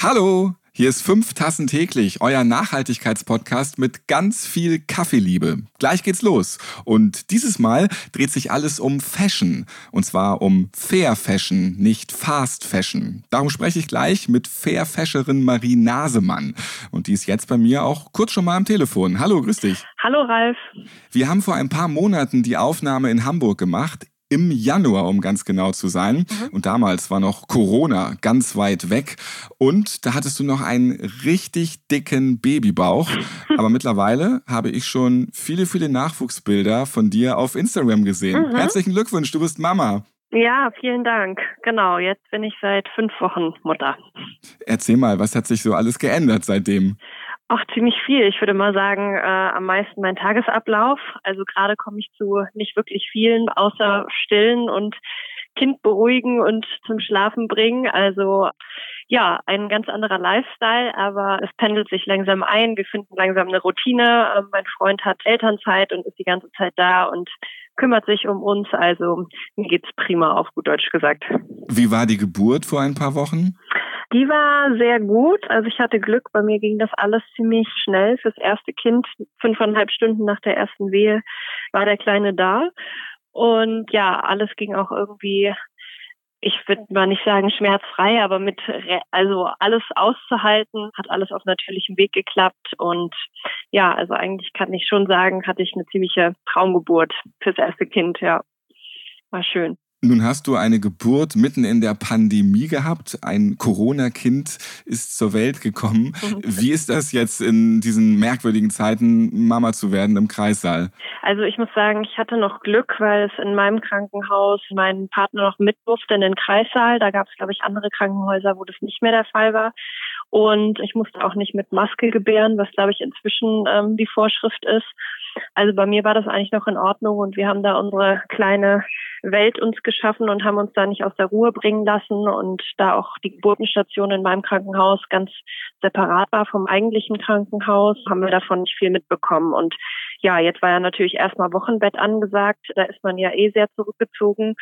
Hallo, hier ist fünf Tassen täglich, euer Nachhaltigkeitspodcast mit ganz viel Kaffeeliebe. Gleich geht's los. Und dieses Mal dreht sich alles um Fashion. Und zwar um Fair Fashion, nicht Fast Fashion. Darum spreche ich gleich mit Fair Fasherin Marie Nasemann. Und die ist jetzt bei mir auch kurz schon mal am Telefon. Hallo, grüß dich. Hallo, Ralf. Wir haben vor ein paar Monaten die Aufnahme in Hamburg gemacht im Januar, um ganz genau zu sein. Mhm. Und damals war noch Corona ganz weit weg. Und da hattest du noch einen richtig dicken Babybauch. Aber mittlerweile habe ich schon viele, viele Nachwuchsbilder von dir auf Instagram gesehen. Mhm. Herzlichen Glückwunsch, du bist Mama. Ja, vielen Dank. Genau, jetzt bin ich seit fünf Wochen Mutter. Erzähl mal, was hat sich so alles geändert seitdem? Auch ziemlich viel. Ich würde mal sagen, äh, am meisten mein Tagesablauf. Also gerade komme ich zu nicht wirklich vielen, außer stillen und Kind beruhigen und zum Schlafen bringen. Also ja, ein ganz anderer Lifestyle, aber es pendelt sich langsam ein. Wir finden langsam eine Routine. Ähm, mein Freund hat Elternzeit und ist die ganze Zeit da und kümmert sich um uns. Also mir geht's prima, auf gut Deutsch gesagt. Wie war die Geburt vor ein paar Wochen? Die war sehr gut. Also ich hatte Glück. Bei mir ging das alles ziemlich schnell. Fürs erste Kind, fünfeinhalb Stunden nach der ersten Wehe, war der Kleine da. Und ja, alles ging auch irgendwie, ich würde mal nicht sagen schmerzfrei, aber mit, also alles auszuhalten, hat alles auf natürlichem Weg geklappt. Und ja, also eigentlich kann ich schon sagen, hatte ich eine ziemliche Traumgeburt fürs erste Kind, ja. War schön. Nun hast du eine Geburt mitten in der Pandemie gehabt. Ein Corona-Kind ist zur Welt gekommen. Mhm. Wie ist das jetzt in diesen merkwürdigen Zeiten, Mama zu werden im Kreissaal? Also ich muss sagen, ich hatte noch Glück, weil es in meinem Krankenhaus mein Partner noch mit durfte in den Kreissaal. Da gab es, glaube ich, andere Krankenhäuser, wo das nicht mehr der Fall war. Und ich musste auch nicht mit Maske gebären, was, glaube ich, inzwischen ähm, die Vorschrift ist. Also bei mir war das eigentlich noch in Ordnung und wir haben da unsere kleine Welt uns geschaffen und haben uns da nicht aus der Ruhe bringen lassen und da auch die Geburtenstation in meinem Krankenhaus ganz separat war vom eigentlichen Krankenhaus, haben wir davon nicht viel mitbekommen. Und ja, jetzt war ja natürlich erstmal Wochenbett angesagt, da ist man ja eh sehr zurückgezogen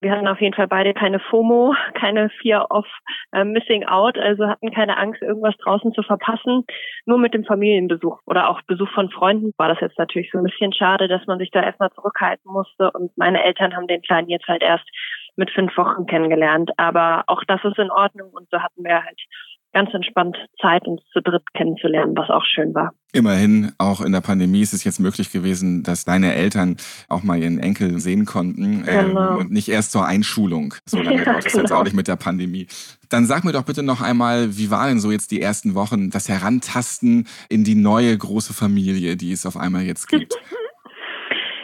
wir hatten auf jeden Fall beide keine FOMO, keine Fear of uh, Missing Out, also hatten keine Angst, irgendwas draußen zu verpassen. Nur mit dem Familienbesuch oder auch Besuch von Freunden war das jetzt natürlich so ein bisschen schade, dass man sich da erstmal zurückhalten musste. Und meine Eltern haben den Kleinen jetzt halt erst mit fünf Wochen kennengelernt. Aber auch das ist in Ordnung und so hatten wir halt ganz entspannt Zeit, uns zu dritt kennenzulernen, was auch schön war. Immerhin, auch in der Pandemie ist es jetzt möglich gewesen, dass deine Eltern auch mal ihren Enkel sehen konnten ähm, genau. ähm, und nicht erst zur Einschulung. So lange ja, dauert es genau. jetzt auch nicht mit der Pandemie. Dann sag mir doch bitte noch einmal, wie waren denn so jetzt die ersten Wochen, das Herantasten in die neue große Familie, die es auf einmal jetzt gibt?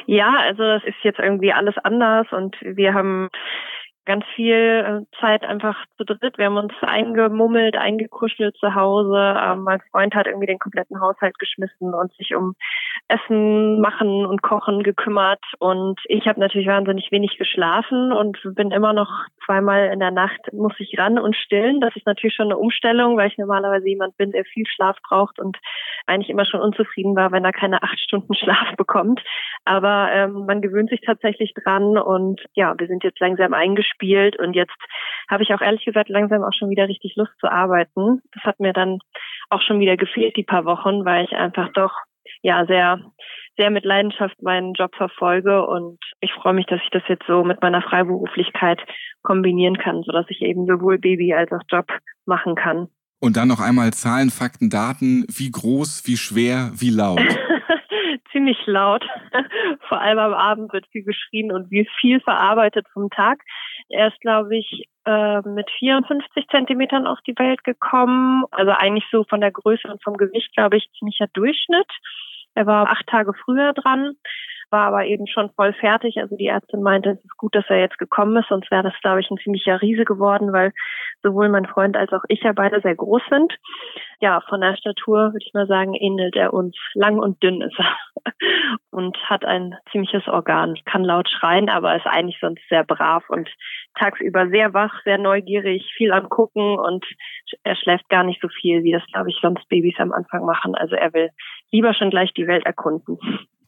Ja, also das ist jetzt irgendwie alles anders und wir haben ganz viel äh, Zeit einfach zu dritt. Wir haben uns eingemummelt, eingekuschelt zu Hause. Ähm, mein Freund hat irgendwie den kompletten Haushalt geschmissen und sich um Essen machen und Kochen gekümmert. Und ich habe natürlich wahnsinnig wenig geschlafen und bin immer noch zweimal in der Nacht muss ich ran und stillen. Das ist natürlich schon eine Umstellung, weil ich normalerweise jemand bin, der viel Schlaf braucht und eigentlich immer schon unzufrieden war, wenn er keine acht Stunden Schlaf bekommt. Aber ähm, man gewöhnt sich tatsächlich dran und ja, wir sind jetzt langsam eingespielt gespielt und jetzt habe ich auch ehrlich gesagt langsam auch schon wieder richtig Lust zu arbeiten. Das hat mir dann auch schon wieder gefehlt, die paar Wochen, weil ich einfach doch ja sehr sehr mit Leidenschaft meinen Job verfolge und ich freue mich, dass ich das jetzt so mit meiner Freiberuflichkeit kombinieren kann, so dass ich eben sowohl Baby als auch Job machen kann. Und dann noch einmal Zahlen, Fakten, Daten. Wie groß, wie schwer, wie laut? ziemlich laut. Vor allem am Abend wird viel geschrien und wie viel verarbeitet vom Tag. Er ist, glaube ich, äh, mit 54 Zentimetern auf die Welt gekommen. Also eigentlich so von der Größe und vom Gewicht, glaube ich, ziemlicher Durchschnitt. Er war acht Tage früher dran war aber eben schon voll fertig. Also die Ärztin meinte, es ist gut, dass er jetzt gekommen ist, sonst wäre das, glaube ich, ein ziemlicher Riese geworden, weil sowohl mein Freund als auch ich ja beide sehr groß sind. Ja, von der Statur würde ich mal sagen, ähnelt er uns. Lang und dünn ist er und hat ein ziemliches Organ. Kann laut schreien, aber ist eigentlich sonst sehr brav und tagsüber sehr wach, sehr neugierig, viel am Gucken und er schläft gar nicht so viel, wie das, glaube ich, sonst Babys am Anfang machen. Also er will lieber schon gleich die Welt erkunden.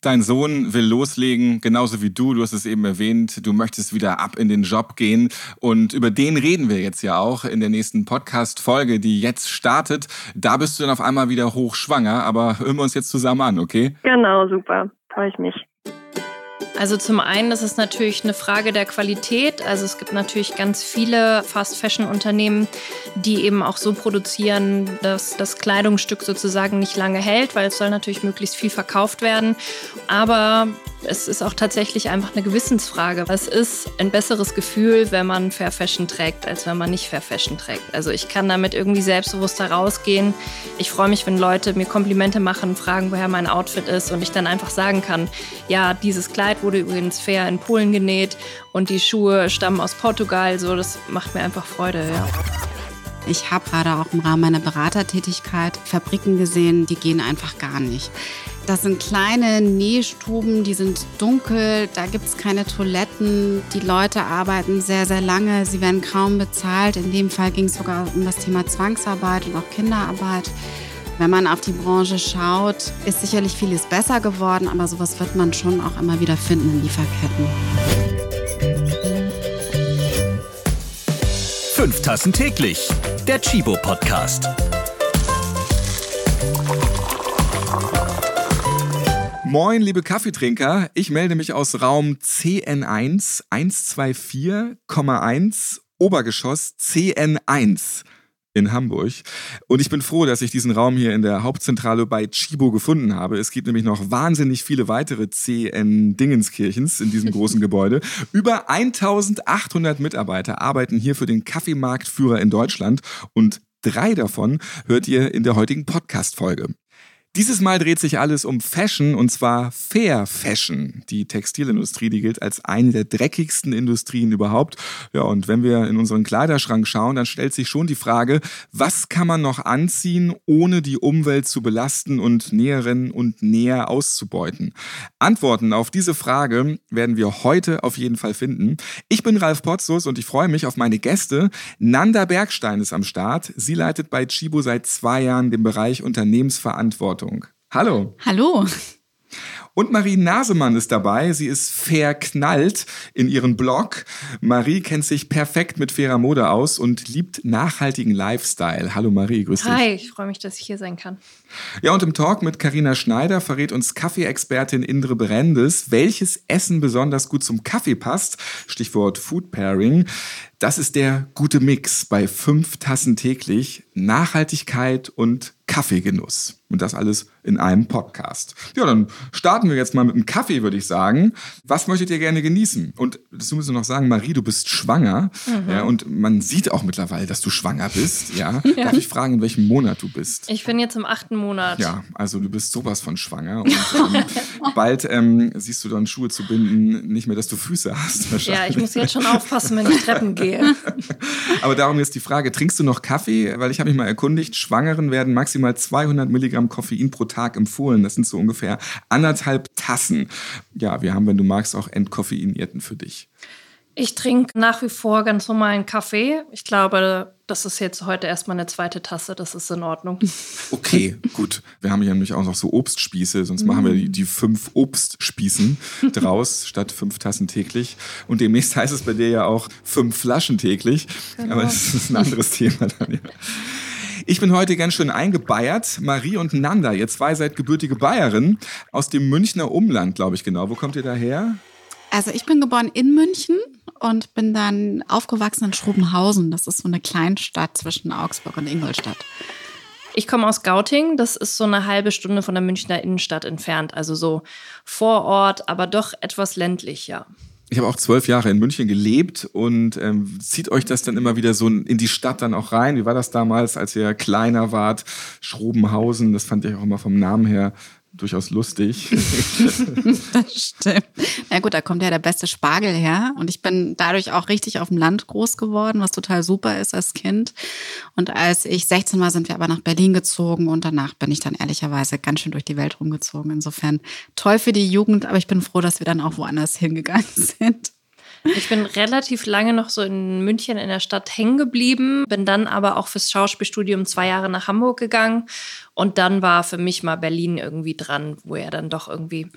Dein Sohn will loslegen, genauso wie du. Du hast es eben erwähnt. Du möchtest wieder ab in den Job gehen. Und über den reden wir jetzt ja auch in der nächsten Podcast-Folge, die jetzt startet. Da bist du dann auf einmal wieder hochschwanger. Aber hören wir uns jetzt zusammen an, okay? Genau, super. Freue ich mich. Also zum einen ist es natürlich eine Frage der Qualität. Also es gibt natürlich ganz viele Fast-Fashion-Unternehmen, die eben auch so produzieren, dass das Kleidungsstück sozusagen nicht lange hält, weil es soll natürlich möglichst viel verkauft werden. Aber es ist auch tatsächlich einfach eine Gewissensfrage. Es ist ein besseres Gefühl, wenn man Fair Fashion trägt, als wenn man nicht Fair Fashion trägt. Also ich kann damit irgendwie selbstbewusster rausgehen. Ich freue mich, wenn Leute mir Komplimente machen, fragen, woher mein Outfit ist und ich dann einfach sagen kann, ja, dieses Kleid wurde übrigens fair in Polen genäht und die Schuhe stammen aus Portugal. So, das macht mir einfach Freude, ja. Ich habe gerade auch im Rahmen meiner Beratertätigkeit Fabriken gesehen, die gehen einfach gar nicht. Das sind kleine Nähstuben, die sind dunkel, da gibt es keine Toiletten. Die Leute arbeiten sehr, sehr lange, sie werden kaum bezahlt. In dem Fall ging es sogar um das Thema Zwangsarbeit und auch Kinderarbeit. Wenn man auf die Branche schaut, ist sicherlich vieles besser geworden, aber sowas wird man schon auch immer wieder finden in Lieferketten. Fünf Tassen täglich. Der Chibo Podcast. Moin, liebe Kaffeetrinker. Ich melde mich aus Raum CN1 124,1 Obergeschoss CN1 in Hamburg. Und ich bin froh, dass ich diesen Raum hier in der Hauptzentrale bei Chibo gefunden habe. Es gibt nämlich noch wahnsinnig viele weitere CN Dingenskirchens in diesem großen Gebäude. Über 1800 Mitarbeiter arbeiten hier für den Kaffeemarktführer in Deutschland und drei davon hört ihr in der heutigen Podcast-Folge. Dieses Mal dreht sich alles um Fashion und zwar Fair Fashion. Die Textilindustrie, die gilt als eine der dreckigsten Industrien überhaupt. Ja, und wenn wir in unseren Kleiderschrank schauen, dann stellt sich schon die Frage, was kann man noch anziehen, ohne die Umwelt zu belasten und Näherinnen und Näher auszubeuten? Antworten auf diese Frage werden wir heute auf jeden Fall finden. Ich bin Ralf Potzus und ich freue mich auf meine Gäste. Nanda Bergstein ist am Start. Sie leitet bei Chibo seit zwei Jahren den Bereich Unternehmensverantwortung. Verantwortung. Hallo. Hallo. Und Marie Nasemann ist dabei. Sie ist verknallt in ihren Blog. Marie kennt sich perfekt mit fairer Mode aus und liebt nachhaltigen Lifestyle. Hallo Marie, grüß dich. Hi, ich freue mich, dass ich hier sein kann. Ja, und im Talk mit Karina Schneider verrät uns Kaffeeexpertin Indre Berendes, welches Essen besonders gut zum Kaffee passt. Stichwort Food Pairing. Das ist der gute Mix bei fünf Tassen täglich. Nachhaltigkeit und Kaffeegenuss. Und das alles in einem Podcast. Ja, dann starten wir jetzt mal mit einem Kaffee, würde ich sagen. Was möchtet ihr gerne genießen? Und dazu müssen wir noch sagen, Marie, du bist schwanger. Mhm. Ja, und man sieht auch mittlerweile, dass du schwanger bist. Ja. ja. Darf ich fragen, in welchem Monat du bist? Ich bin jetzt im achten Monat. Ja, also du bist sowas von schwanger. Und ähm, bald ähm, siehst du dann Schuhe zu binden, nicht mehr, dass du Füße hast. Ja, ich muss jetzt schon aufpassen, wenn ich Treppen gehe. Aber darum jetzt die Frage, trinkst du noch Kaffee? Weil ich habe mich mal erkundigt, Schwangeren werden maximal 200 Milligramm Koffein pro Tag empfohlen. Das sind so ungefähr anderthalb Tassen. Ja, wir haben, wenn du magst, auch entkoffeinierten für dich. Ich trinke nach wie vor ganz normalen Kaffee. Ich glaube, das ist jetzt heute erstmal eine zweite Tasse, das ist in Ordnung. Okay, gut. Wir haben hier nämlich auch noch so Obstspieße, sonst machen wir die, die fünf Obstspießen draus statt fünf Tassen täglich. Und demnächst heißt es bei dir ja auch fünf Flaschen täglich. Genau. Aber das ist ein anderes Thema dann, ja. Ich bin heute ganz schön eingebeiert. Marie und Nanda, ihr zwei seid gebürtige Bayerinnen aus dem Münchner Umland, glaube ich genau. Wo kommt ihr daher? Also ich bin geboren in München und bin dann aufgewachsen in Schrobenhausen. Das ist so eine Kleinstadt zwischen Augsburg und Ingolstadt. Ich komme aus Gauting, das ist so eine halbe Stunde von der Münchner Innenstadt entfernt, also so vor Ort, aber doch etwas ländlich, ja. Ich habe auch zwölf Jahre in München gelebt und ähm, zieht euch das dann immer wieder so in die Stadt dann auch rein? Wie war das damals, als ihr kleiner wart? Schrobenhausen, das fand ich auch immer vom Namen her durchaus lustig. das stimmt. Na gut, da kommt ja der beste Spargel her. Und ich bin dadurch auch richtig auf dem Land groß geworden, was total super ist als Kind. Und als ich 16 war, sind wir aber nach Berlin gezogen und danach bin ich dann ehrlicherweise ganz schön durch die Welt rumgezogen. Insofern toll für die Jugend, aber ich bin froh, dass wir dann auch woanders hingegangen sind. Ich bin relativ lange noch so in München in der Stadt hängen geblieben, bin dann aber auch fürs Schauspielstudium zwei Jahre nach Hamburg gegangen und dann war für mich mal Berlin irgendwie dran, wo ja dann doch irgendwie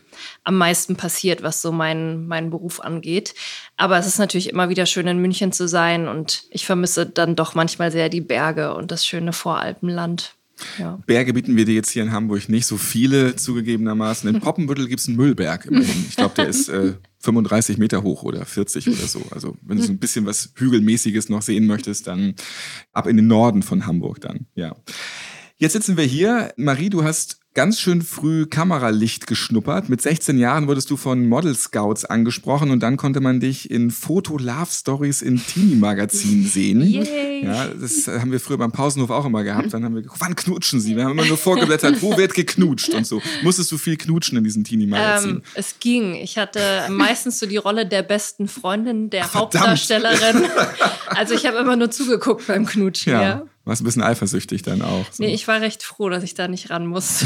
am meisten passiert, was so meinen mein Beruf angeht. Aber es ist natürlich immer wieder schön in München zu sein und ich vermisse dann doch manchmal sehr die Berge und das schöne Voralpenland. Ja. Berge bieten wir dir jetzt hier in Hamburg nicht so viele zugegebenermaßen. In Poppenbüttel gibt es einen Müllberg immerhin. Ich glaube, der ist äh, 35 Meter hoch oder 40 oder so. Also wenn du so ein bisschen was Hügelmäßiges noch sehen möchtest, dann ab in den Norden von Hamburg dann. Ja. Jetzt sitzen wir hier. Marie, du hast ganz schön früh Kameralicht geschnuppert. Mit 16 Jahren wurdest du von Model Scouts angesprochen und dann konnte man dich in Foto-Love-Stories in Teenie-Magazinen sehen. Yay. Ja, das haben wir früher beim Pausenhof auch immer gehabt. Dann haben wir geguckt, wann knutschen sie? Wir haben immer nur vorgeblättert, wo wird geknutscht und so. Musstest du viel knutschen in diesen Teenie-Magazinen? Ähm, es ging. Ich hatte meistens so die Rolle der besten Freundin, der Ach, Hauptdarstellerin. Also ich habe immer nur zugeguckt beim Knutschen. Ja. ja. Warst ein bisschen eifersüchtig dann auch. So. Nee, ich war recht froh, dass ich da nicht ran muss.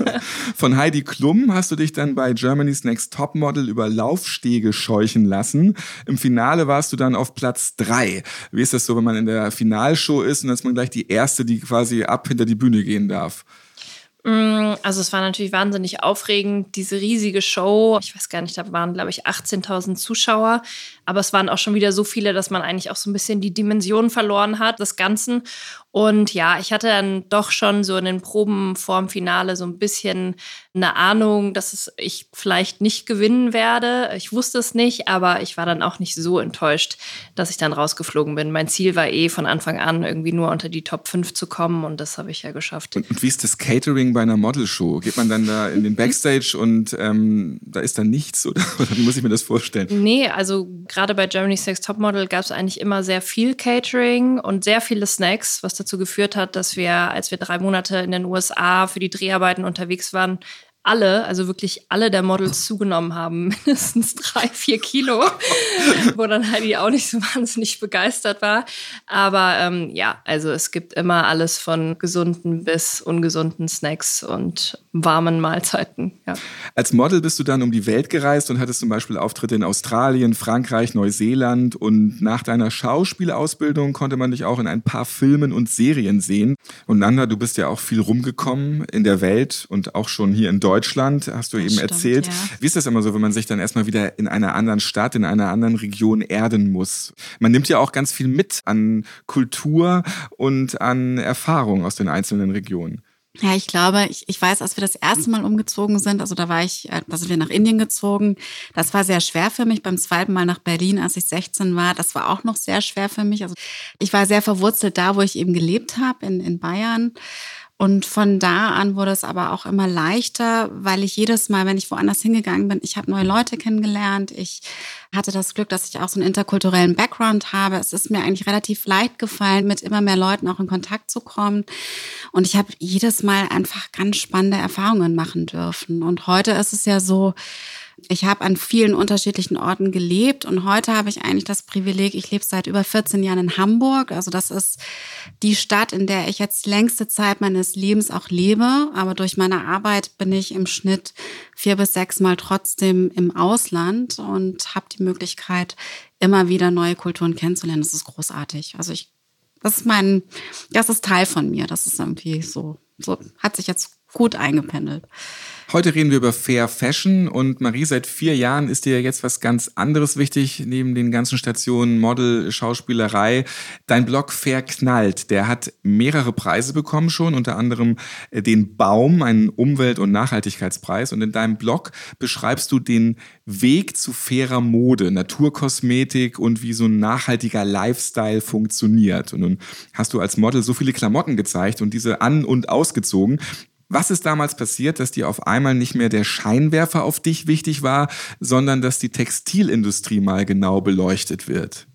Von Heidi Klum hast du dich dann bei Germany's Next Topmodel über Laufstege scheuchen lassen. Im Finale warst du dann auf Platz drei. Wie ist das so, wenn man in der Finalshow ist und dann ist man gleich die Erste, die quasi ab hinter die Bühne gehen darf? Mm, also es war natürlich wahnsinnig aufregend, diese riesige Show. Ich weiß gar nicht, da waren, glaube ich, 18.000 Zuschauer. Aber es waren auch schon wieder so viele, dass man eigentlich auch so ein bisschen die Dimension verloren hat des Ganzen. Und ja, ich hatte dann doch schon so in den Proben vorm Finale so ein bisschen eine Ahnung, dass ich vielleicht nicht gewinnen werde. Ich wusste es nicht, aber ich war dann auch nicht so enttäuscht, dass ich dann rausgeflogen bin. Mein Ziel war eh von Anfang an irgendwie nur unter die Top 5 zu kommen und das habe ich ja geschafft. Und, und wie ist das Catering bei einer Modelshow? Geht man dann da in den Backstage und ähm, da ist dann nichts oder, oder wie muss ich mir das vorstellen? Nee, also gerade bei Germany's Next Topmodel gab es eigentlich immer sehr viel Catering und sehr viele Snacks, was dazu geführt hat, dass wir, als wir drei Monate in den USA für die Dreharbeiten unterwegs waren, alle, also wirklich alle der Models zugenommen haben, mindestens drei, vier Kilo, wo dann Heidi auch nicht so wahnsinnig begeistert war. Aber ähm, ja, also es gibt immer alles von gesunden bis ungesunden Snacks und warmen Mahlzeiten. Ja. Als Model bist du dann um die Welt gereist und hattest zum Beispiel Auftritte in Australien, Frankreich, Neuseeland und nach deiner Schauspielausbildung konnte man dich auch in ein paar Filmen und Serien sehen. Und Nanda, du bist ja auch viel rumgekommen in der Welt und auch schon hier in Deutschland Deutschland, hast du das eben stimmt, erzählt. Ja. Wie ist das immer so, wenn man sich dann erstmal wieder in einer anderen Stadt, in einer anderen Region erden muss? Man nimmt ja auch ganz viel mit an Kultur und an Erfahrung aus den einzelnen Regionen. Ja, ich glaube, ich, ich weiß, als wir das erste Mal umgezogen sind, also da war ich, äh, da sind wir nach Indien gezogen. Das war sehr schwer für mich. Beim zweiten Mal nach Berlin, als ich 16 war, das war auch noch sehr schwer für mich. Also ich war sehr verwurzelt da, wo ich eben gelebt habe, in, in Bayern. Und von da an wurde es aber auch immer leichter, weil ich jedes Mal, wenn ich woanders hingegangen bin, ich habe neue Leute kennengelernt. Ich hatte das Glück, dass ich auch so einen interkulturellen Background habe. Es ist mir eigentlich relativ leicht gefallen, mit immer mehr Leuten auch in Kontakt zu kommen. Und ich habe jedes Mal einfach ganz spannende Erfahrungen machen dürfen. Und heute ist es ja so, ich habe an vielen unterschiedlichen Orten gelebt und heute habe ich eigentlich das Privileg, ich lebe seit über 14 Jahren in Hamburg. Also das ist die Stadt, in der ich jetzt längste Zeit meines Lebens auch lebe. Aber durch meine Arbeit bin ich im Schnitt vier bis sechs Mal trotzdem im Ausland und habe die Möglichkeit, immer wieder neue Kulturen kennenzulernen. Das ist großartig. Also ich, das ist mein, das ist Teil von mir. Das ist irgendwie so, so hat sich jetzt gut eingependelt. Heute reden wir über Fair Fashion und Marie, seit vier Jahren ist dir jetzt was ganz anderes wichtig, neben den ganzen Stationen Model, Schauspielerei. Dein Blog Fair knallt, der hat mehrere Preise bekommen schon, unter anderem äh, den Baum, einen Umwelt- und Nachhaltigkeitspreis. Und in deinem Blog beschreibst du den Weg zu fairer Mode, Naturkosmetik und wie so ein nachhaltiger Lifestyle funktioniert. Und nun hast du als Model so viele Klamotten gezeigt und diese an- und ausgezogen, was ist damals passiert, dass dir auf einmal nicht mehr der Scheinwerfer auf dich wichtig war, sondern dass die Textilindustrie mal genau beleuchtet wird?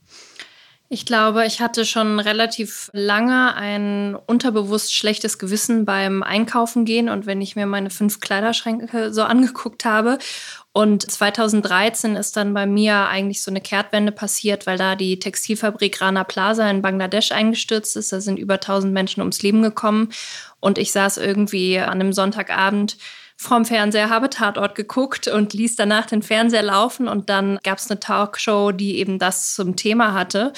Ich glaube, ich hatte schon relativ lange ein unterbewusst schlechtes Gewissen beim Einkaufen gehen und wenn ich mir meine fünf Kleiderschränke so angeguckt habe und 2013 ist dann bei mir eigentlich so eine Kehrtwende passiert, weil da die Textilfabrik Rana Plaza in Bangladesch eingestürzt ist. Da sind über 1000 Menschen ums Leben gekommen. Und ich saß irgendwie an einem Sonntagabend vorm Fernseher, habe Tatort geguckt und ließ danach den Fernseher laufen und dann gab es eine Talkshow, die eben das zum Thema hatte.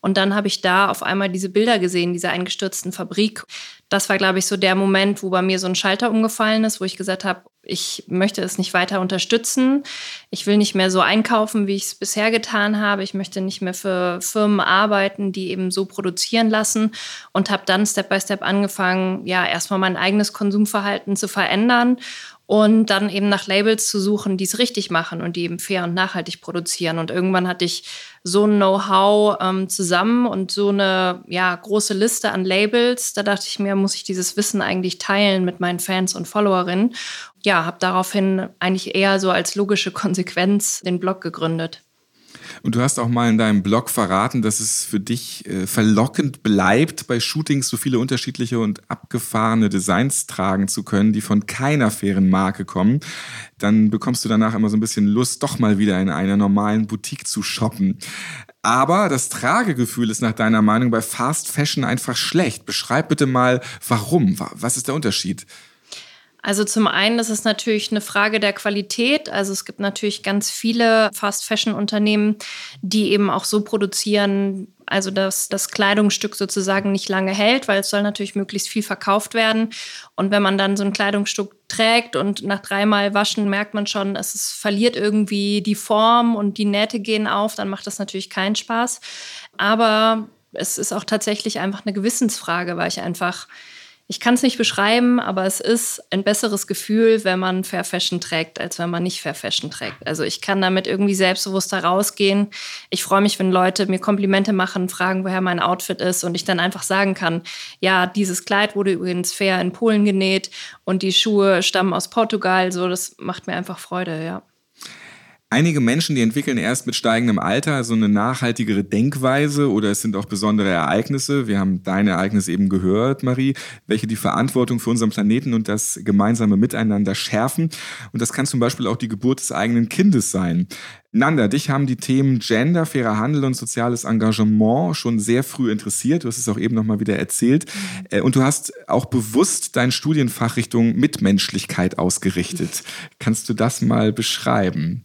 Und dann habe ich da auf einmal diese Bilder gesehen, dieser eingestürzten Fabrik. Das war, glaube ich, so der Moment, wo bei mir so ein Schalter umgefallen ist, wo ich gesagt habe, ich möchte es nicht weiter unterstützen. Ich will nicht mehr so einkaufen, wie ich es bisher getan habe. Ich möchte nicht mehr für Firmen arbeiten, die eben so produzieren lassen und habe dann Step by Step angefangen, ja, erstmal mein eigenes Konsumverhalten zu verändern und dann eben nach Labels zu suchen, die es richtig machen und die eben fair und nachhaltig produzieren. Und irgendwann hatte ich so ein Know-how ähm, zusammen und so eine ja, große Liste an Labels. Da dachte ich mir, muss ich dieses Wissen eigentlich teilen mit meinen Fans und Followerinnen. Ja, habe daraufhin eigentlich eher so als logische Konsequenz den Blog gegründet. Und du hast auch mal in deinem Blog verraten, dass es für dich äh, verlockend bleibt, bei Shootings so viele unterschiedliche und abgefahrene Designs tragen zu können, die von keiner fairen Marke kommen. Dann bekommst du danach immer so ein bisschen Lust, doch mal wieder in einer normalen Boutique zu shoppen. Aber das Tragegefühl ist nach deiner Meinung bei Fast Fashion einfach schlecht. Beschreib bitte mal, warum? Was ist der Unterschied? Also zum einen ist es natürlich eine Frage der Qualität. Also es gibt natürlich ganz viele Fast-Fashion-Unternehmen, die eben auch so produzieren, also dass das Kleidungsstück sozusagen nicht lange hält, weil es soll natürlich möglichst viel verkauft werden. Und wenn man dann so ein Kleidungsstück trägt und nach dreimal Waschen merkt man schon, es ist, verliert irgendwie die Form und die Nähte gehen auf, dann macht das natürlich keinen Spaß. Aber es ist auch tatsächlich einfach eine Gewissensfrage, weil ich einfach ich kann es nicht beschreiben, aber es ist ein besseres Gefühl, wenn man Fair Fashion trägt, als wenn man nicht Fair Fashion trägt. Also ich kann damit irgendwie selbstbewusster rausgehen. Ich freue mich, wenn Leute mir Komplimente machen, fragen, woher mein Outfit ist und ich dann einfach sagen kann, ja, dieses Kleid wurde übrigens fair in Polen genäht und die Schuhe stammen aus Portugal. So, das macht mir einfach Freude, ja. Einige Menschen, die entwickeln erst mit steigendem Alter so eine nachhaltigere Denkweise oder es sind auch besondere Ereignisse. Wir haben dein Ereignis eben gehört, Marie, welche die Verantwortung für unseren Planeten und das gemeinsame Miteinander schärfen. Und das kann zum Beispiel auch die Geburt des eigenen Kindes sein. Nanda, dich haben die Themen Gender, fairer Handel und soziales Engagement schon sehr früh interessiert. Du hast es auch eben nochmal wieder erzählt. Äh, und du hast auch bewusst dein Studienfach Richtung Mitmenschlichkeit ausgerichtet. Kannst du das mal beschreiben?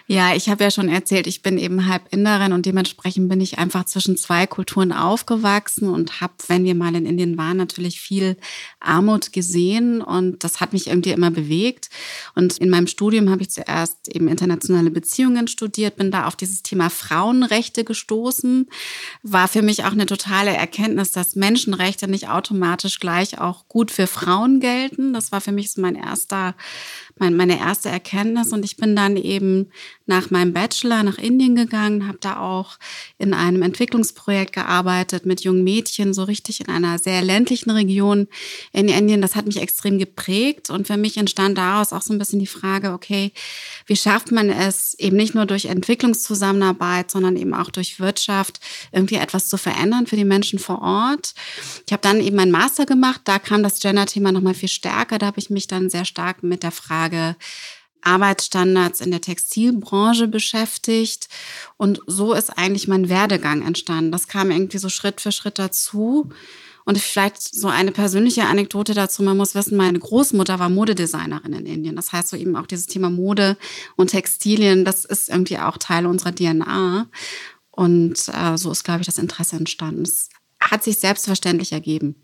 Ja, ich habe ja schon erzählt, ich bin eben halb Inderin und dementsprechend bin ich einfach zwischen zwei Kulturen aufgewachsen und habe, wenn wir mal in Indien waren, natürlich viel Armut gesehen und das hat mich irgendwie immer bewegt. Und in meinem Studium habe ich zuerst eben internationale Beziehungen studiert, bin da auf dieses Thema Frauenrechte gestoßen. War für mich auch eine totale Erkenntnis, dass Menschenrechte nicht automatisch gleich auch gut für Frauen gelten. Das war für mich so mein erster mein, meine erste Erkenntnis. Und ich bin dann eben nach meinem Bachelor nach Indien gegangen, habe da auch in einem Entwicklungsprojekt gearbeitet mit jungen Mädchen, so richtig in einer sehr ländlichen Region in Indien. Das hat mich extrem geprägt und für mich entstand daraus auch so ein bisschen die Frage, okay, wie schafft man es eben nicht nur durch Entwicklungszusammenarbeit, sondern eben auch durch Wirtschaft irgendwie etwas zu verändern für die Menschen vor Ort. Ich habe dann eben meinen Master gemacht, da kam das Gender-Thema nochmal viel stärker, da habe ich mich dann sehr stark mit der Frage Frage Arbeitsstandards in der Textilbranche beschäftigt. Und so ist eigentlich mein Werdegang entstanden. Das kam irgendwie so Schritt für Schritt dazu. Und vielleicht so eine persönliche Anekdote dazu. Man muss wissen, meine Großmutter war Modedesignerin in Indien. Das heißt so eben auch dieses Thema Mode und Textilien, das ist irgendwie auch Teil unserer DNA. Und äh, so ist, glaube ich, das Interesse entstanden. Es hat sich selbstverständlich ergeben.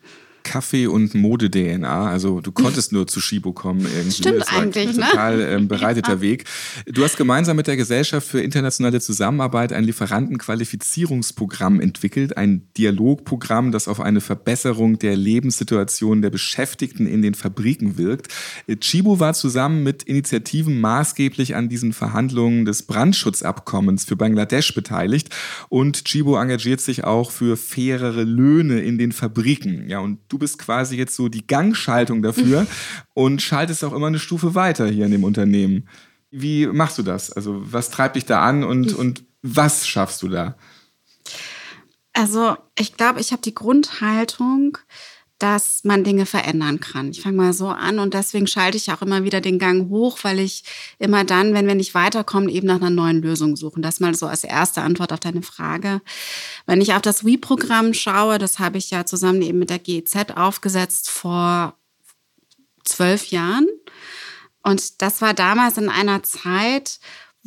Kaffee- und Mode-DNA. Also du konntest nur zu Shibo kommen irgendwie. Stimmt das eigentlich, ein total ähm, bereiteter ja. Weg. Du hast gemeinsam mit der Gesellschaft für internationale Zusammenarbeit ein Lieferantenqualifizierungsprogramm entwickelt, ein Dialogprogramm, das auf eine Verbesserung der Lebenssituation der Beschäftigten in den Fabriken wirkt. Chibo war zusammen mit Initiativen maßgeblich an diesen Verhandlungen des Brandschutzabkommens für Bangladesch beteiligt und Chibo engagiert sich auch für fairere Löhne in den Fabriken. Ja, und du du bist quasi jetzt so die Gangschaltung dafür und schaltest auch immer eine Stufe weiter hier in dem Unternehmen. Wie machst du das? Also was treibt dich da an und, und was schaffst du da? Also ich glaube, ich habe die Grundhaltung, dass man Dinge verändern kann. Ich fange mal so an und deswegen schalte ich auch immer wieder den Gang hoch, weil ich immer dann, wenn wir nicht weiterkommen, eben nach einer neuen Lösung suchen. Das mal so als erste Antwort auf deine Frage. Wenn ich auf das WE-Programm schaue, das habe ich ja zusammen eben mit der GEZ aufgesetzt vor zwölf Jahren. Und das war damals in einer Zeit,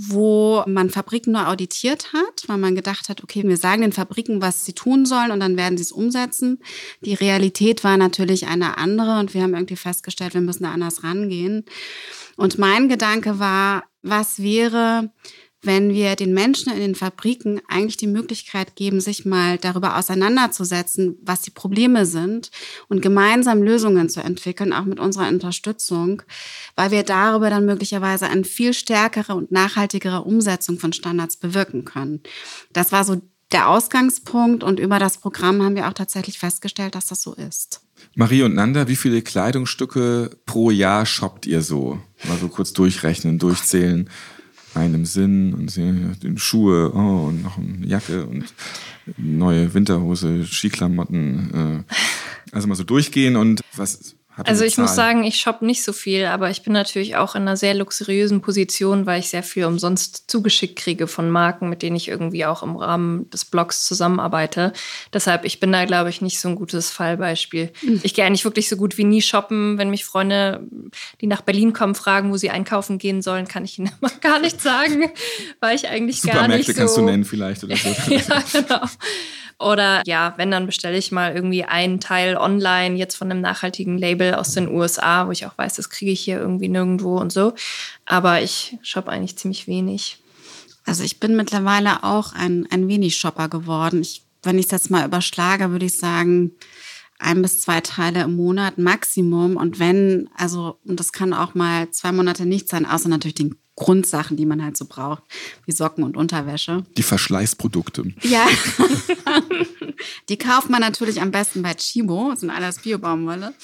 wo man Fabriken nur auditiert hat, weil man gedacht hat, okay, wir sagen den Fabriken, was sie tun sollen und dann werden sie es umsetzen. Die Realität war natürlich eine andere und wir haben irgendwie festgestellt, wir müssen da anders rangehen. Und mein Gedanke war, was wäre, wenn wir den Menschen in den Fabriken eigentlich die Möglichkeit geben, sich mal darüber auseinanderzusetzen, was die Probleme sind und gemeinsam Lösungen zu entwickeln, auch mit unserer Unterstützung, weil wir darüber dann möglicherweise eine viel stärkere und nachhaltigere Umsetzung von Standards bewirken können. Das war so der Ausgangspunkt und über das Programm haben wir auch tatsächlich festgestellt, dass das so ist. Marie und Nanda, wie viele Kleidungsstücke pro Jahr shoppt ihr so? Mal so kurz durchrechnen, durchzählen einem Sinn und den Schuhe oh, und noch eine Jacke und neue Winterhose, Skiklamotten. Äh, also mal so durchgehen und was also ich muss sagen, ich shoppe nicht so viel, aber ich bin natürlich auch in einer sehr luxuriösen Position, weil ich sehr viel umsonst zugeschickt kriege von Marken, mit denen ich irgendwie auch im Rahmen des Blogs zusammenarbeite. Deshalb, ich bin da, glaube ich, nicht so ein gutes Fallbeispiel. Mhm. Ich gehe eigentlich wirklich so gut wie nie shoppen. Wenn mich Freunde, die nach Berlin kommen, fragen, wo sie einkaufen gehen sollen, kann ich ihnen immer gar nicht sagen, weil ich eigentlich gar nicht so... kannst du nennen vielleicht oder so. ja, genau. Oder ja, wenn, dann bestelle ich mal irgendwie einen Teil online, jetzt von einem nachhaltigen Label aus den USA, wo ich auch weiß, das kriege ich hier irgendwie nirgendwo und so. Aber ich shoppe eigentlich ziemlich wenig. Also ich bin mittlerweile auch ein, ein wenig Shopper geworden. Ich, wenn ich es jetzt mal überschlage, würde ich sagen, ein bis zwei Teile im Monat Maximum. Und wenn, also, und das kann auch mal zwei Monate nicht sein, außer natürlich den Grundsachen, die man halt so braucht, wie Socken und Unterwäsche. Die Verschleißprodukte. Ja. die kauft man natürlich am besten bei Chibo, das sind alles Biobaumwolle.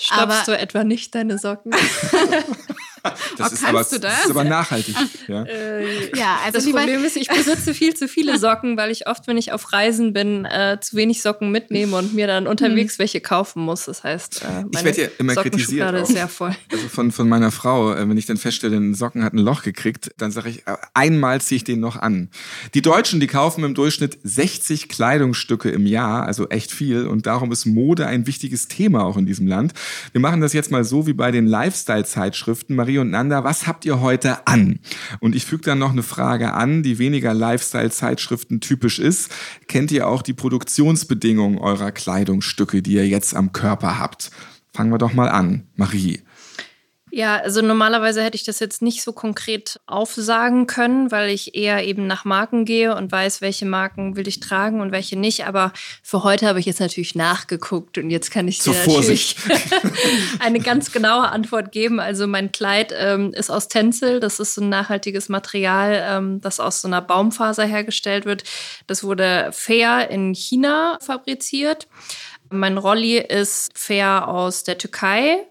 Stopfst du etwa nicht deine Socken? Das, oh, ist, aber, das? das ist aber nachhaltig. Ja, äh, ja also das Problem ist, ich besitze viel zu viele Socken, weil ich oft, wenn ich auf Reisen bin, äh, zu wenig Socken mitnehme und mir dann unterwegs hm. welche kaufen muss. Das heißt, äh, ich werde ja immer kritisiert. Ist sehr voll. Also von, von meiner Frau, äh, wenn ich dann feststelle, ein Socken hat ein Loch gekriegt, dann sage ich, äh, einmal ziehe ich den noch an. Die Deutschen, die kaufen im Durchschnitt 60 Kleidungsstücke im Jahr, also echt viel. Und darum ist Mode ein wichtiges Thema auch in diesem Land. Wir machen das jetzt mal so wie bei den Lifestyle-Zeitschriften. Marie und Nanda, was habt ihr heute an? Und ich füge dann noch eine Frage an, die weniger Lifestyle-Zeitschriften typisch ist. Kennt ihr auch die Produktionsbedingungen eurer Kleidungsstücke, die ihr jetzt am Körper habt? Fangen wir doch mal an. Marie. Ja, also normalerweise hätte ich das jetzt nicht so konkret aufsagen können, weil ich eher eben nach Marken gehe und weiß, welche Marken will ich tragen und welche nicht. Aber für heute habe ich jetzt natürlich nachgeguckt und jetzt kann ich dir natürlich eine ganz genaue Antwort geben. Also mein Kleid ähm, ist aus Tencel, das ist so ein nachhaltiges Material, ähm, das aus so einer Baumfaser hergestellt wird. Das wurde fair in China fabriziert. Mein Rolli ist fair aus der Türkei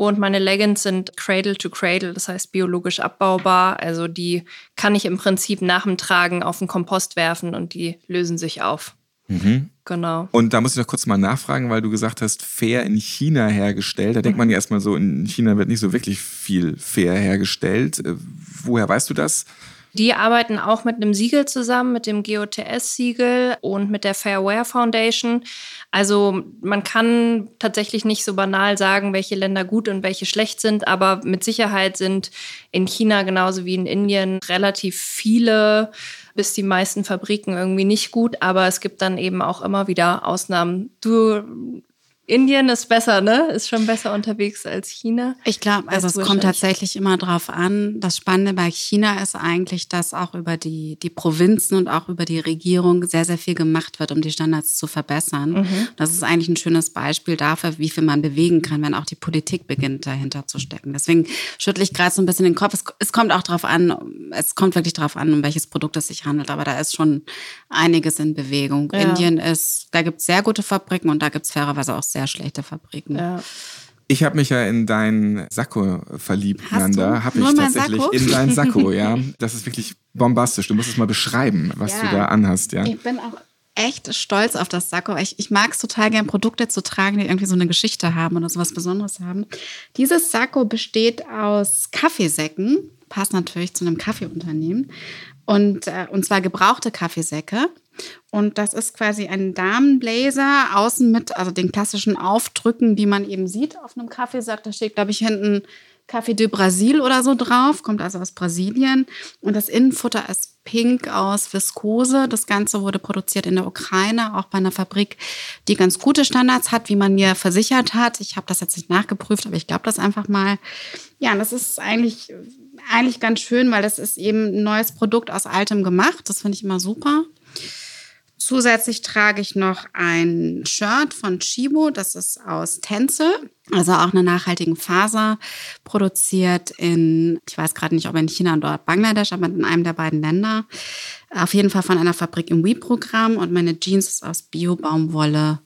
und meine Leggings sind Cradle to Cradle, das heißt biologisch abbaubar. Also die kann ich im Prinzip nach dem Tragen auf den Kompost werfen und die lösen sich auf. Mhm. Genau. Und da muss ich noch kurz mal nachfragen, weil du gesagt hast, fair in China hergestellt. Da denkt man ja erstmal so, in China wird nicht so wirklich viel fair hergestellt. Äh, woher weißt du das? Die arbeiten auch mit einem Siegel zusammen, mit dem GOTS-Siegel und mit der Fairware Foundation. Also man kann tatsächlich nicht so banal sagen, welche Länder gut und welche schlecht sind, aber mit Sicherheit sind in China genauso wie in Indien relativ viele bis die meisten Fabriken irgendwie nicht gut, aber es gibt dann eben auch immer wieder Ausnahmen. Du Indien ist besser, ne? Ist schon besser unterwegs als China. Ich glaube, also es kommt tatsächlich immer drauf an. Das Spannende bei China ist eigentlich, dass auch über die, die Provinzen und auch über die Regierung sehr, sehr viel gemacht wird, um die Standards zu verbessern. Mhm. Das ist eigentlich ein schönes Beispiel dafür, wie viel man bewegen kann, wenn auch die Politik beginnt, dahinter zu stecken. Deswegen schüttle ich gerade so ein bisschen den Kopf. Es, es kommt auch darauf an, es kommt wirklich darauf an, um welches Produkt es sich handelt. Aber da ist schon einiges in Bewegung. Ja. Indien ist, da gibt es sehr gute Fabriken und da gibt es fairerweise auch sehr sehr schlechte Fabriken. Ja. Ich habe mich ja in deinen Sakko verliebt, Hast Nanda. Habe ich tatsächlich Sakko? in deinen Sakko, ja. Das ist wirklich bombastisch. Du musst es mal beschreiben, was ja. du da anhast, ja. Ich bin auch echt stolz auf das Sakko. Ich, ich mag es total gern, Produkte zu tragen, die irgendwie so eine Geschichte haben oder so was Besonderes haben. Dieses Sakko besteht aus Kaffeesäcken, passt natürlich zu einem Kaffeeunternehmen. Und, äh, und zwar gebrauchte Kaffeesäcke. Und das ist quasi ein Damenblazer, außen mit also den klassischen Aufdrücken, die man eben sieht auf einem Kaffeesack. Da steht, glaube ich, hinten Café de Brasil oder so drauf, kommt also aus Brasilien. Und das Innenfutter ist pink aus Viskose. Das Ganze wurde produziert in der Ukraine, auch bei einer Fabrik, die ganz gute Standards hat, wie man mir versichert hat. Ich habe das jetzt nicht nachgeprüft, aber ich glaube das einfach mal. Ja, das ist eigentlich, eigentlich ganz schön, weil das ist eben ein neues Produkt aus altem gemacht. Das finde ich immer super. Zusätzlich trage ich noch ein Shirt von Chibo, das ist aus Tänze, also auch eine nachhaltigen Faser, produziert in, ich weiß gerade nicht, ob in China oder Bangladesch, aber in einem der beiden Länder. Auf jeden Fall von einer Fabrik im WE-Programm und meine Jeans ist aus Bio-Baumwolle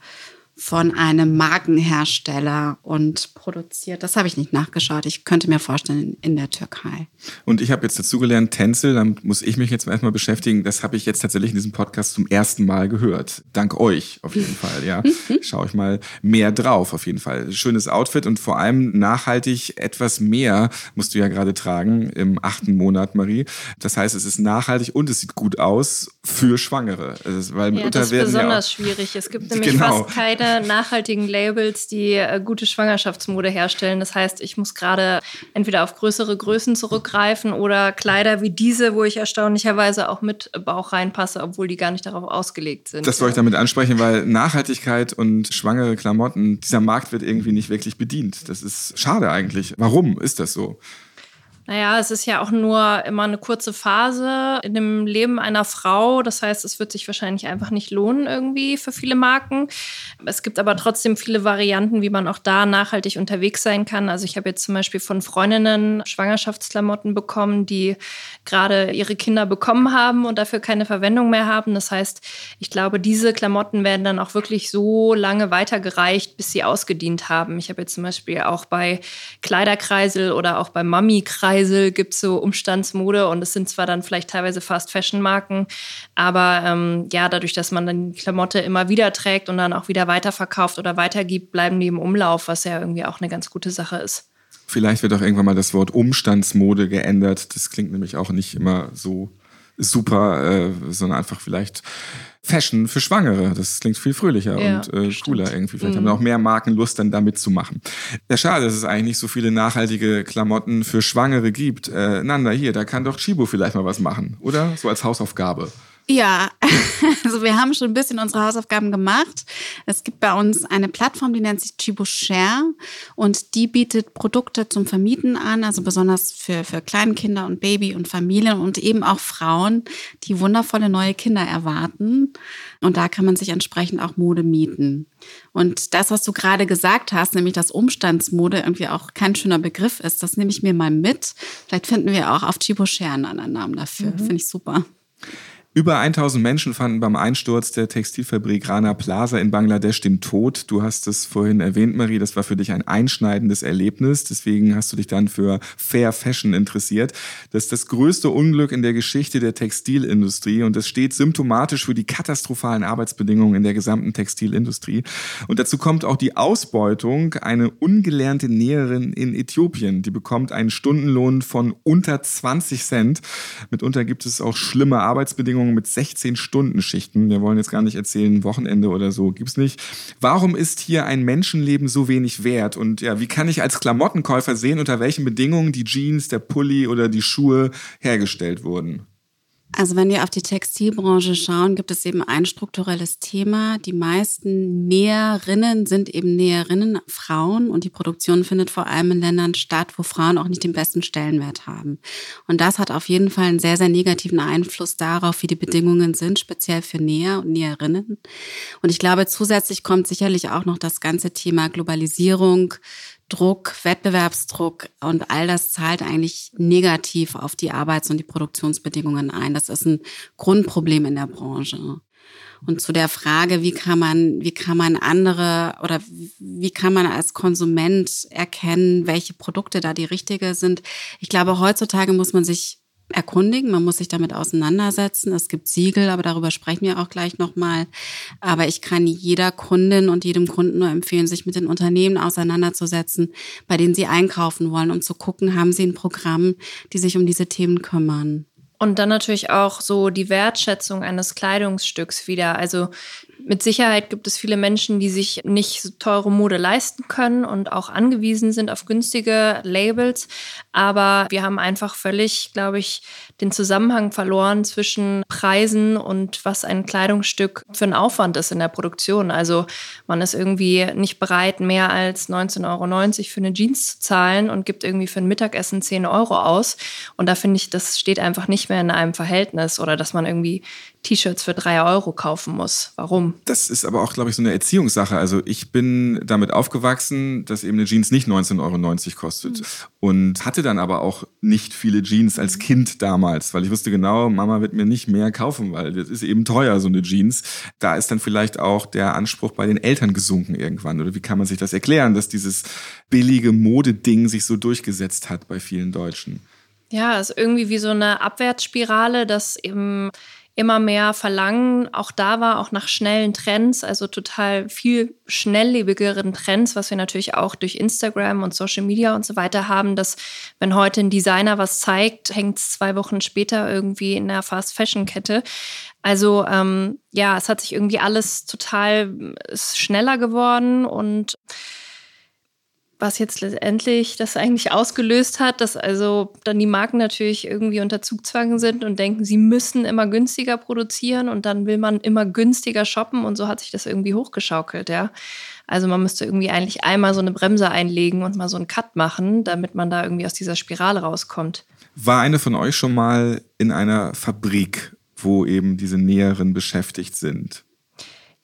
von einem Markenhersteller und produziert. Das habe ich nicht nachgeschaut. Ich könnte mir vorstellen, in der Türkei. Und ich habe jetzt dazugelernt, Tänzel, damit muss ich mich jetzt erstmal beschäftigen. Das habe ich jetzt tatsächlich in diesem Podcast zum ersten Mal gehört. Dank euch auf jeden Fall, ja. Schaue ich mal mehr drauf, auf jeden Fall. Schönes Outfit und vor allem nachhaltig etwas mehr musst du ja gerade tragen im achten Monat, Marie. Das heißt, es ist nachhaltig und es sieht gut aus für Schwangere. Also, weil ja, das ist besonders ja schwierig. Es gibt nämlich genau. fast keine nachhaltigen Labels, die äh, gute Schwangerschaftsmode herstellen. Das heißt, ich muss gerade entweder auf größere Größen zurückgreifen oder Kleider wie diese, wo ich erstaunlicherweise auch mit Bauch reinpasse, obwohl die gar nicht darauf ausgelegt sind. Das soll ich damit ansprechen, weil Nachhaltigkeit und schwangere Klamotten, dieser Markt wird irgendwie nicht wirklich bedient. Das ist schade eigentlich. Warum ist das so? Naja, es ist ja auch nur immer eine kurze Phase in dem Leben einer Frau. Das heißt, es wird sich wahrscheinlich einfach nicht lohnen irgendwie für viele Marken. Es gibt aber trotzdem viele Varianten, wie man auch da nachhaltig unterwegs sein kann. Also ich habe jetzt zum Beispiel von Freundinnen Schwangerschaftsklamotten bekommen, die gerade ihre Kinder bekommen haben und dafür keine Verwendung mehr haben. Das heißt, ich glaube, diese Klamotten werden dann auch wirklich so lange weitergereicht, bis sie ausgedient haben. Ich habe jetzt zum Beispiel auch bei Kleiderkreisel oder auch bei Mami-Kreisel Kreisel gibt es so Umstandsmode und es sind zwar dann vielleicht teilweise Fast-Fashion-Marken, aber ähm, ja, dadurch, dass man dann die Klamotte immer wieder trägt und dann auch wieder weiterverkauft oder weitergibt, bleiben die im Umlauf, was ja irgendwie auch eine ganz gute Sache ist. Vielleicht wird auch irgendwann mal das Wort Umstandsmode geändert. Das klingt nämlich auch nicht immer so super, äh, sondern einfach vielleicht Fashion für Schwangere. Das klingt viel fröhlicher ja, und äh, cooler irgendwie. Vielleicht mhm. haben auch mehr Marken Lust, dann damit zu machen. Ja, schade, dass es eigentlich nicht so viele nachhaltige Klamotten für Schwangere gibt. Äh, Nanda, hier, da kann doch Chibo vielleicht mal was machen, oder? So als Hausaufgabe. Ja, also wir haben schon ein bisschen unsere Hausaufgaben gemacht. Es gibt bei uns eine Plattform, die nennt sich Chibo Share und die bietet Produkte zum Vermieten an, also besonders für, für Kleinkinder und Baby und Familien und eben auch Frauen, die wundervolle neue Kinder erwarten. Und da kann man sich entsprechend auch Mode mieten. Und das, was du gerade gesagt hast, nämlich dass Umstandsmode irgendwie auch kein schöner Begriff ist, das nehme ich mir mal mit. Vielleicht finden wir auch auf Chibo Share einen anderen Namen dafür. Mhm. Finde ich super. Über 1000 Menschen fanden beim Einsturz der Textilfabrik Rana Plaza in Bangladesch den Tod. Du hast es vorhin erwähnt, Marie, das war für dich ein einschneidendes Erlebnis. Deswegen hast du dich dann für Fair Fashion interessiert. Das ist das größte Unglück in der Geschichte der Textilindustrie und das steht symptomatisch für die katastrophalen Arbeitsbedingungen in der gesamten Textilindustrie. Und dazu kommt auch die Ausbeutung. Eine ungelernte Näherin in Äthiopien, die bekommt einen Stundenlohn von unter 20 Cent. Mitunter gibt es auch schlimme Arbeitsbedingungen Arbeitsbedingungen mit 16-Stunden-Schichten. Wir wollen jetzt gar nicht erzählen, Wochenende oder so, gibt's nicht. Warum ist hier ein Menschenleben so wenig wert? Und ja, wie kann ich als Klamottenkäufer sehen, unter welchen Bedingungen die Jeans, der Pulli oder die Schuhe hergestellt wurden? Also wenn wir auf die Textilbranche schauen, gibt es eben ein strukturelles Thema. Die meisten Näherinnen sind eben Näherinnen Frauen und die Produktion findet vor allem in Ländern statt, wo Frauen auch nicht den besten Stellenwert haben. Und das hat auf jeden Fall einen sehr, sehr negativen Einfluss darauf, wie die Bedingungen sind, speziell für Näher und Näherinnen. Und ich glaube, zusätzlich kommt sicherlich auch noch das ganze Thema Globalisierung, Druck, Wettbewerbsdruck und all das zahlt eigentlich negativ auf die Arbeits- und die Produktionsbedingungen ein. Das ist ein Grundproblem in der Branche. Und zu der Frage, wie kann man, wie kann man andere oder wie kann man als Konsument erkennen, welche Produkte da die richtige sind? Ich glaube, heutzutage muss man sich erkundigen, man muss sich damit auseinandersetzen. Es gibt Siegel, aber darüber sprechen wir auch gleich nochmal. Aber ich kann jeder Kundin und jedem Kunden nur empfehlen, sich mit den Unternehmen auseinanderzusetzen, bei denen sie einkaufen wollen, um zu gucken, haben sie ein Programm, die sich um diese Themen kümmern. Und dann natürlich auch so die Wertschätzung eines Kleidungsstücks wieder. Also Mit Sicherheit gibt es viele Menschen, die sich nicht so teure Mode leisten können und auch angewiesen sind auf günstige Labels. Aber wir haben einfach völlig, glaube ich, den Zusammenhang verloren zwischen Preisen und was ein Kleidungsstück für ein Aufwand ist in der Produktion. Also man ist irgendwie nicht bereit, mehr als 19,90 Euro für eine Jeans zu zahlen und gibt irgendwie für ein Mittagessen 10 Euro aus. Und da finde ich, das steht einfach nicht mehr in einem Verhältnis oder dass man irgendwie T-Shirts für drei Euro kaufen muss. Warum? Das ist aber auch, glaube ich, so eine Erziehungssache. Also ich bin damit aufgewachsen, dass eben eine Jeans nicht 19,90 Euro kostet. Mhm. Und hatte dann aber auch nicht viele Jeans als Kind damals, weil ich wusste genau, Mama wird mir nicht mehr kaufen, weil das ist eben teuer, so eine Jeans. Da ist dann vielleicht auch der Anspruch bei den Eltern gesunken irgendwann. Oder wie kann man sich das erklären, dass dieses billige Modeding sich so durchgesetzt hat bei vielen Deutschen? Ja, es ist irgendwie wie so eine Abwärtsspirale, dass eben immer mehr Verlangen auch da war, auch nach schnellen Trends, also total viel schnelllebigeren Trends, was wir natürlich auch durch Instagram und Social Media und so weiter haben, dass wenn heute ein Designer was zeigt, hängt es zwei Wochen später irgendwie in der Fast Fashion Kette. Also ähm, ja, es hat sich irgendwie alles total schneller geworden und was jetzt letztendlich das eigentlich ausgelöst hat, dass also dann die Marken natürlich irgendwie unter Zugzwang sind und denken, sie müssen immer günstiger produzieren und dann will man immer günstiger shoppen und so hat sich das irgendwie hochgeschaukelt, ja. Also man müsste irgendwie eigentlich einmal so eine Bremse einlegen und mal so einen Cut machen, damit man da irgendwie aus dieser Spirale rauskommt. War eine von euch schon mal in einer Fabrik, wo eben diese Näheren beschäftigt sind?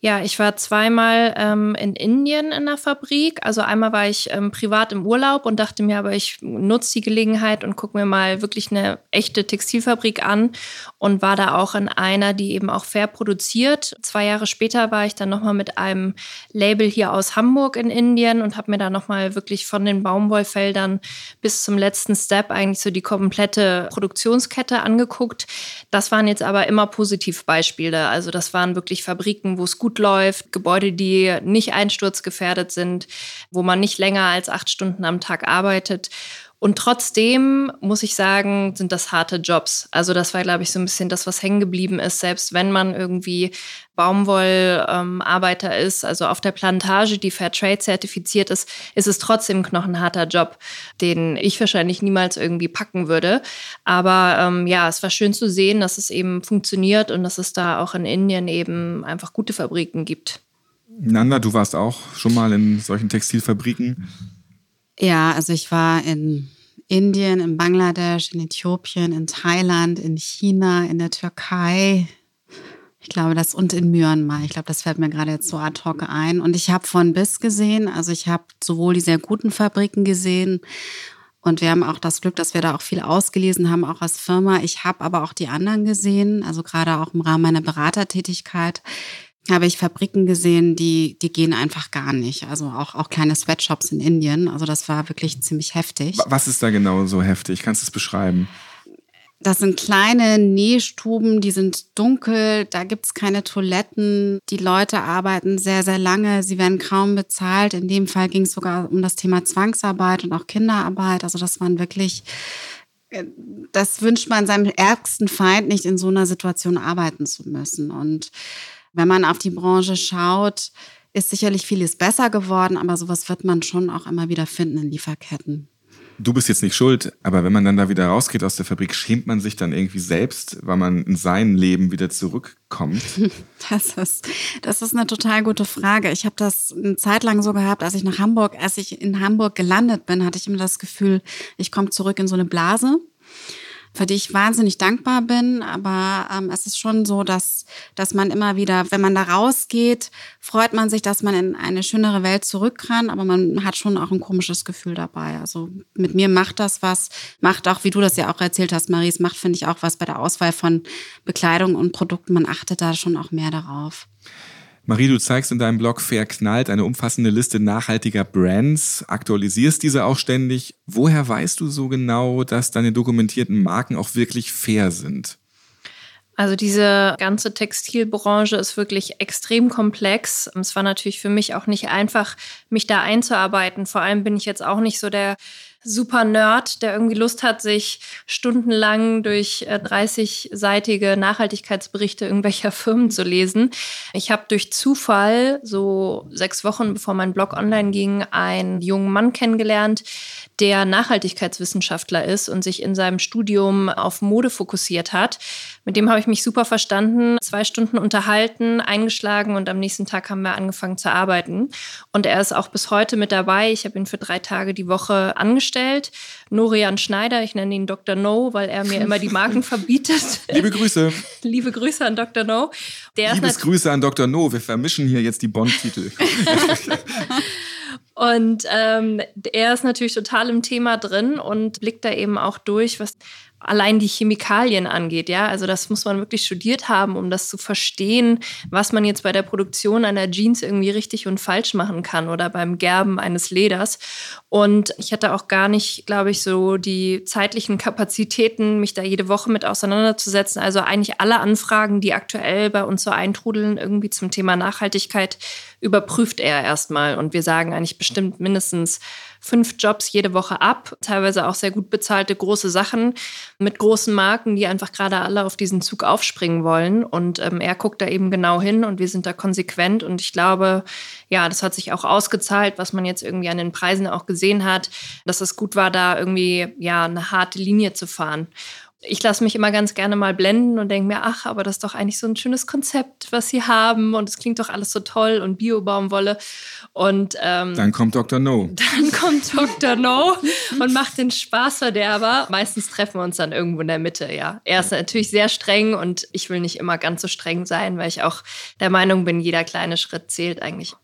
Ja, ich war zweimal ähm, in Indien in der Fabrik. Also einmal war ich ähm, privat im Urlaub und dachte mir, aber ich nutze die Gelegenheit und gucke mir mal wirklich eine echte Textilfabrik an und war da auch in einer, die eben auch fair produziert. Zwei Jahre später war ich dann nochmal mit einem Label hier aus Hamburg in Indien und habe mir da nochmal wirklich von den Baumwollfeldern bis zum letzten Step eigentlich so die komplette Produktionskette angeguckt. Das waren jetzt aber immer Positivbeispiele. Also das waren wirklich Fabriken, wo es gut gut läuft, Gebäude, die nicht einsturzgefährdet sind, wo man nicht länger als acht Stunden am Tag arbeitet. Und trotzdem muss ich sagen, sind das harte Jobs. Also das war, glaube ich, so ein bisschen das, was hängen geblieben ist. Selbst wenn man irgendwie Baumwollarbeiter ähm, ist, also auf der Plantage, die Fairtrade zertifiziert ist, ist es trotzdem ein harter Job, den ich wahrscheinlich niemals irgendwie packen würde. Aber ähm, ja, es war schön zu sehen, dass es eben funktioniert und dass es da auch in Indien eben einfach gute Fabriken gibt. Nanda, du warst auch schon mal in solchen Textilfabriken. Ja, also ich war in Indien, in Bangladesch, in Äthiopien, in Thailand, in China, in der Türkei. Ich glaube, das und in Myanmar. Ich glaube, das fällt mir gerade jetzt so ad hoc ein. Und ich habe von bis gesehen. Also ich habe sowohl die sehr guten Fabriken gesehen und wir haben auch das Glück, dass wir da auch viel ausgelesen haben, auch als Firma. Ich habe aber auch die anderen gesehen, also gerade auch im Rahmen meiner Beratertätigkeit habe ich Fabriken gesehen, die, die gehen einfach gar nicht. Also auch, auch kleine Sweatshops in Indien. Also das war wirklich ziemlich heftig. Was ist da genau so heftig? Kannst du es beschreiben? Das sind kleine Nähstuben, die sind dunkel, da gibt es keine Toiletten. Die Leute arbeiten sehr, sehr lange, sie werden kaum bezahlt. In dem Fall ging es sogar um das Thema Zwangsarbeit und auch Kinderarbeit. Also das waren wirklich, äh, das wünscht man seinem ärgsten Feind nicht, in so einer Situation arbeiten zu müssen. Und wenn man auf die Branche schaut, ist sicherlich vieles besser geworden, aber sowas wird man schon auch immer wieder finden in Lieferketten. Du bist jetzt nicht schuld, aber wenn man dann da wieder rausgeht aus der Fabrik, schämt man sich dann irgendwie selbst, weil man in sein Leben wieder zurückkommt? Das ist, das ist eine total gute Frage. Ich habe das eine Zeit lang so gehabt, als ich nach Hamburg, als ich in Hamburg gelandet bin, hatte ich immer das Gefühl, ich komme zurück in so eine Blase für die ich wahnsinnig dankbar bin. Aber ähm, es ist schon so, dass, dass man immer wieder, wenn man da rausgeht, freut man sich, dass man in eine schönere Welt zurück kann. Aber man hat schon auch ein komisches Gefühl dabei. Also mit mir macht das was, macht auch, wie du das ja auch erzählt hast, Maries, macht, finde ich, auch was bei der Auswahl von Bekleidung und Produkten. Man achtet da schon auch mehr darauf. Marie, du zeigst in deinem Blog Fair Knallt eine umfassende Liste nachhaltiger Brands, aktualisierst diese auch ständig. Woher weißt du so genau, dass deine dokumentierten Marken auch wirklich fair sind? Also diese ganze Textilbranche ist wirklich extrem komplex. Es war natürlich für mich auch nicht einfach, mich da einzuarbeiten. Vor allem bin ich jetzt auch nicht so der super Nerd, der irgendwie Lust hat, sich stundenlang durch 30-seitige äh, Nachhaltigkeitsberichte irgendwelcher Firmen zu lesen. Ich habe durch Zufall, so sechs Wochen bevor mein Blog online ging, einen jungen Mann kennengelernt, der Nachhaltigkeitswissenschaftler ist und sich in seinem Studium auf Mode fokussiert hat. Mit dem habe ich mich super verstanden, zwei Stunden unterhalten, eingeschlagen und am nächsten Tag haben wir angefangen zu arbeiten. Und er ist auch bis heute mit dabei. Ich habe ihn für drei Tage die Woche angestellt. Norian Schneider, ich nenne ihn Dr. No, weil er mir immer die Marken verbietet. Liebe Grüße. Liebe Grüße an Dr. No. Der Liebes Grüße an Dr. No. Wir vermischen hier jetzt die Bond-Titel. Und ähm, er ist natürlich total im Thema drin und blickt da eben auch durch, was allein die Chemikalien angeht, ja. Also das muss man wirklich studiert haben, um das zu verstehen, was man jetzt bei der Produktion einer Jeans irgendwie richtig und falsch machen kann oder beim Gerben eines Leders. Und ich hatte auch gar nicht, glaube ich, so die zeitlichen Kapazitäten, mich da jede Woche mit auseinanderzusetzen. Also eigentlich alle Anfragen, die aktuell bei uns so eintrudeln, irgendwie zum Thema Nachhaltigkeit, überprüft er erstmal. Und wir sagen eigentlich bestimmt mindestens fünf Jobs jede Woche ab, teilweise auch sehr gut bezahlte große Sachen mit großen Marken, die einfach gerade alle auf diesen Zug aufspringen wollen. Und ähm, er guckt da eben genau hin und wir sind da konsequent. Und ich glaube, ja, das hat sich auch ausgezahlt, was man jetzt irgendwie an den Preisen auch gesehen hat, dass es gut war, da irgendwie ja eine harte Linie zu fahren ich lasse mich immer ganz gerne mal blenden und denke mir, ach, aber das ist doch eigentlich so ein schönes Konzept, was sie haben und es klingt doch alles so toll und Biobaumwolle. Und ähm, dann kommt Dr. No. Dann kommt Dr. No und macht den Spaßverderber. Meistens treffen wir uns dann irgendwo in der Mitte, ja. Er ist natürlich sehr streng und ich will nicht immer ganz so streng sein, weil ich auch der Meinung bin, jeder kleine Schritt zählt eigentlich.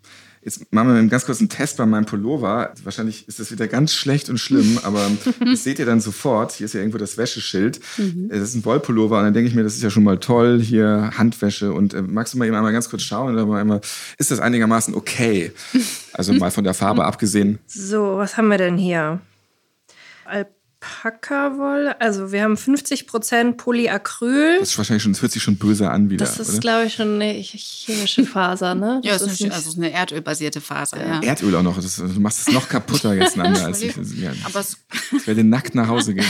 Jetzt machen wir einen ganz kurzen Test bei meinem Pullover. Wahrscheinlich ist das wieder ganz schlecht und schlimm, aber das seht ihr dann sofort. Hier ist ja irgendwo das Wäscheschild. Mhm. Das ist ein Wollpullover und dann denke ich mir, das ist ja schon mal toll. Hier Handwäsche. Und äh, magst du mal eben einmal ganz kurz schauen oder mal einmal, ist das einigermaßen okay? Also mal von der Farbe abgesehen. So, was haben wir denn hier? Alp Alpaka-Wolle. Also wir haben 50% Polyacryl. Das ist wahrscheinlich schon, das hört sich schon böse an wieder. Das ist, glaube ich, schon eine chemische Faser, ne? ja, das ist, eine, also eine erdölbasierte Faser. Ja. Erdöl auch noch. Das, du machst es noch kaputter jetzt Nanda, als ich. Ja. Aber ich werde nackt nach Hause gehen.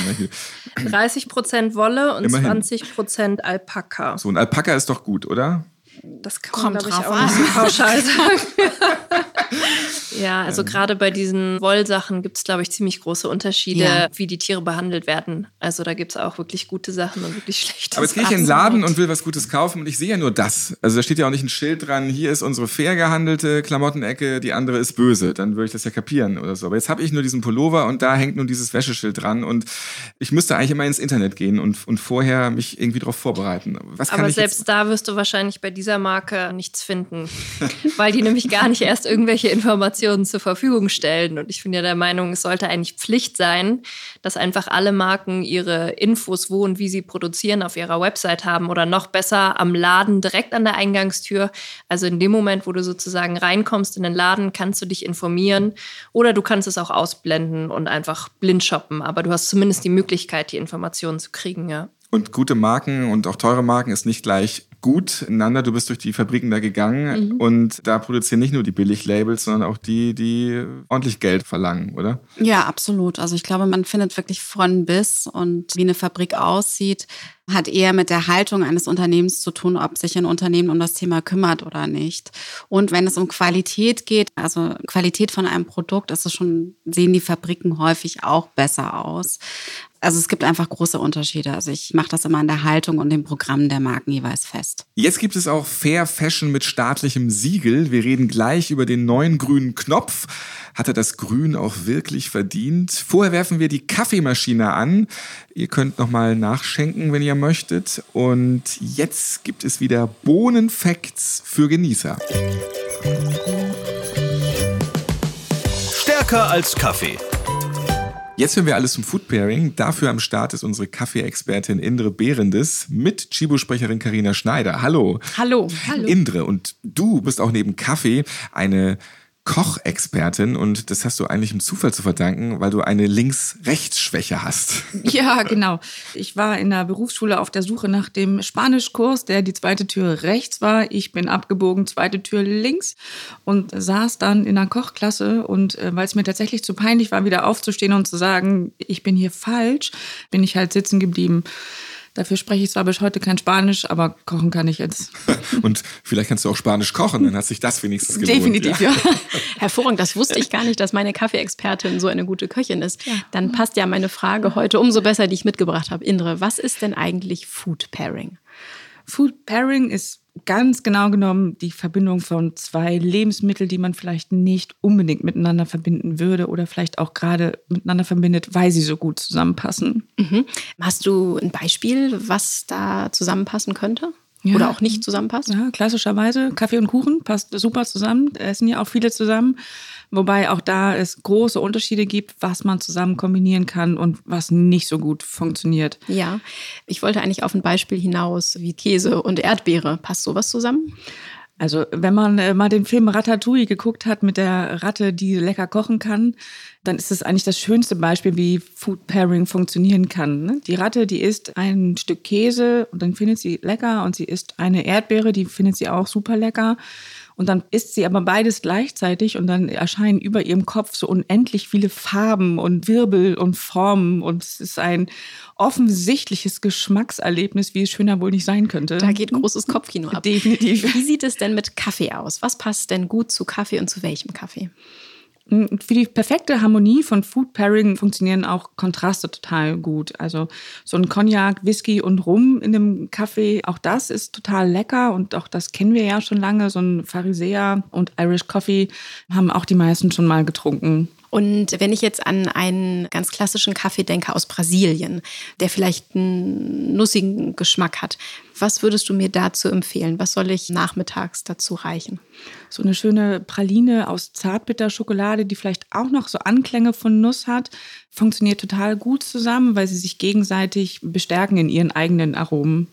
30% Wolle und Immerhin. 20% Alpaka. So, ein Alpaka ist doch gut, oder? Das kann Kommt man, glaube ich, auch nicht so pauschal sagen. Ja, also ähm. gerade bei diesen Wollsachen gibt es, glaube ich, ziemlich große Unterschiede, ja. wie die Tiere behandelt werden. Also da gibt es auch wirklich gute Sachen und wirklich schlechte. Aber jetzt gehe ich in den Laden und will was Gutes kaufen und ich sehe ja nur das. Also da steht ja auch nicht ein Schild dran, hier ist unsere fair gehandelte Klamottenecke, die andere ist böse. Dann würde ich das ja kapieren oder so. Aber jetzt habe ich nur diesen Pullover und da hängt nun dieses Wäscheschild dran und ich müsste eigentlich immer ins Internet gehen und, und vorher mich irgendwie darauf vorbereiten. Was kann Aber selbst jetzt? da wirst du wahrscheinlich bei dieser Marke nichts finden, weil die nämlich gar nicht erst irgendwelche Informationen zur Verfügung stellen. Und ich bin ja der Meinung, es sollte eigentlich Pflicht sein, dass einfach alle Marken ihre Infos, wo und wie sie produzieren, auf ihrer Website haben oder noch besser am Laden direkt an der Eingangstür. Also in dem Moment, wo du sozusagen reinkommst in den Laden, kannst du dich informieren oder du kannst es auch ausblenden und einfach blind shoppen. Aber du hast zumindest die Möglichkeit, die Informationen zu kriegen, ja. Und gute Marken und auch teure Marken ist nicht gleich gut. Nanda, du bist durch die Fabriken da gegangen mhm. und da produzieren nicht nur die Billig-Labels, sondern auch die, die ordentlich Geld verlangen, oder? Ja, absolut. Also ich glaube, man findet wirklich von bis und wie eine Fabrik aussieht, hat eher mit der Haltung eines Unternehmens zu tun, ob sich ein Unternehmen um das Thema kümmert oder nicht. Und wenn es um Qualität geht, also Qualität von einem Produkt, ist es schon, sehen die Fabriken häufig auch besser aus. Also es gibt einfach große Unterschiede. Also ich mache das immer an der Haltung und dem Programm der Marken jeweils fest. Jetzt gibt es auch Fair Fashion mit staatlichem Siegel. Wir reden gleich über den neuen grünen Knopf. Hat er das Grün auch wirklich verdient? Vorher werfen wir die Kaffeemaschine an. Ihr könnt nochmal nachschenken, wenn ihr möchtet. Und jetzt gibt es wieder Bohnenfacts für Genießer. Stärker als Kaffee. Jetzt hören wir alles zum Food Pairing. Dafür am Start ist unsere Kaffeeexpertin Indre Behrendes mit Chibo-Sprecherin Karina Schneider. Hallo. Hallo. Hallo. Indre, und du bist auch neben Kaffee eine Kochexpertin und das hast du eigentlich im Zufall zu verdanken, weil du eine Links-Rechts-Schwäche hast. Ja, genau. Ich war in der Berufsschule auf der Suche nach dem Spanischkurs, der die zweite Tür rechts war. Ich bin abgebogen, zweite Tür links und saß dann in der Kochklasse und äh, weil es mir tatsächlich zu peinlich war, wieder aufzustehen und zu sagen, ich bin hier falsch, bin ich halt sitzen geblieben. Dafür spreche ich zwar bis heute kein Spanisch, aber kochen kann ich jetzt. Und vielleicht kannst du auch Spanisch kochen, dann hat sich das wenigstens gelohnt. Definitiv, ja. ja. Hervorragend, das wusste ich gar nicht, dass meine Kaffeeexpertin so eine gute Köchin ist. Ja. Dann passt ja meine Frage heute umso besser, die ich mitgebracht habe. Indre, was ist denn eigentlich Food Pairing? Food Pairing ist ganz genau genommen die Verbindung von zwei Lebensmitteln, die man vielleicht nicht unbedingt miteinander verbinden würde oder vielleicht auch gerade miteinander verbindet, weil sie so gut zusammenpassen. Mhm. Hast du ein Beispiel, was da zusammenpassen könnte? Ja. Oder auch nicht zusammenpasst? Ja, klassischerweise Kaffee und Kuchen passt super zusammen. Essen ja auch viele zusammen. Wobei auch da es große Unterschiede gibt, was man zusammen kombinieren kann und was nicht so gut funktioniert. Ja, ich wollte eigentlich auf ein Beispiel hinaus wie Käse und Erdbeere. Passt sowas zusammen? Also wenn man äh, mal den Film Ratatouille geguckt hat mit der Ratte, die lecker kochen kann, dann ist es eigentlich das schönste Beispiel, wie Food Pairing funktionieren kann. Ne? Die Ratte, die isst ein Stück Käse und dann findet sie lecker und sie isst eine Erdbeere, die findet sie auch super lecker. Und dann isst sie aber beides gleichzeitig und dann erscheinen über ihrem Kopf so unendlich viele Farben und Wirbel und Formen und es ist ein offensichtliches Geschmackserlebnis, wie es schöner wohl nicht sein könnte. Da geht großes Kopfkino ab. Definitiv. Wie sieht es denn mit Kaffee aus? Was passt denn gut zu Kaffee und zu welchem Kaffee? Für die perfekte Harmonie von Food Pairing funktionieren auch Kontraste total gut. Also so ein Cognac, Whisky und Rum in dem Kaffee, auch das ist total lecker und auch das kennen wir ja schon lange. So ein Pharisäer und Irish Coffee haben auch die meisten schon mal getrunken. Und wenn ich jetzt an einen ganz klassischen Kaffee denke aus Brasilien, der vielleicht einen nussigen Geschmack hat, was würdest du mir dazu empfehlen? Was soll ich nachmittags dazu reichen? So eine schöne Praline aus Zartbitterschokolade, die vielleicht auch noch so Anklänge von Nuss hat, funktioniert total gut zusammen, weil sie sich gegenseitig bestärken in ihren eigenen Aromen.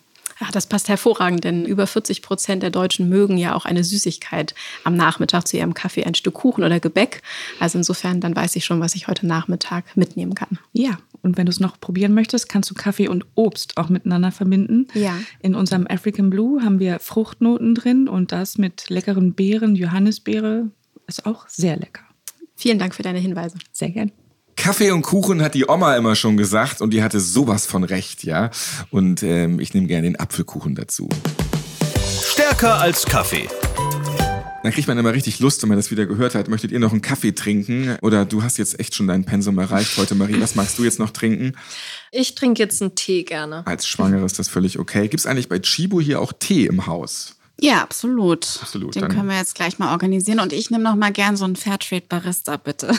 Ach, das passt hervorragend, denn über 40 Prozent der Deutschen mögen ja auch eine Süßigkeit am Nachmittag zu ihrem Kaffee, ein Stück Kuchen oder Gebäck. Also insofern, dann weiß ich schon, was ich heute Nachmittag mitnehmen kann. Ja, und wenn du es noch probieren möchtest, kannst du Kaffee und Obst auch miteinander verbinden. Ja. In unserem African Blue haben wir Fruchtnoten drin und das mit leckeren Beeren, Johannisbeere, ist auch sehr lecker. Vielen Dank für deine Hinweise. Sehr gern. Kaffee und Kuchen hat die Oma immer schon gesagt und die hatte sowas von recht, ja. Und ähm, ich nehme gerne den Apfelkuchen dazu. Stärker als Kaffee. Dann kriegt man immer richtig Lust, wenn man das wieder gehört hat. Möchtet ihr noch einen Kaffee trinken? Oder du hast jetzt echt schon dein Pensum erreicht heute, Marie. Was magst du jetzt noch trinken? Ich trinke jetzt einen Tee gerne. Als Schwangere ist das völlig okay. Gibt es eigentlich bei Chibo hier auch Tee im Haus? Ja, absolut. Absolut. Den dann- können wir jetzt gleich mal organisieren. Und ich nehme noch mal gern so einen Fairtrade Barista, bitte.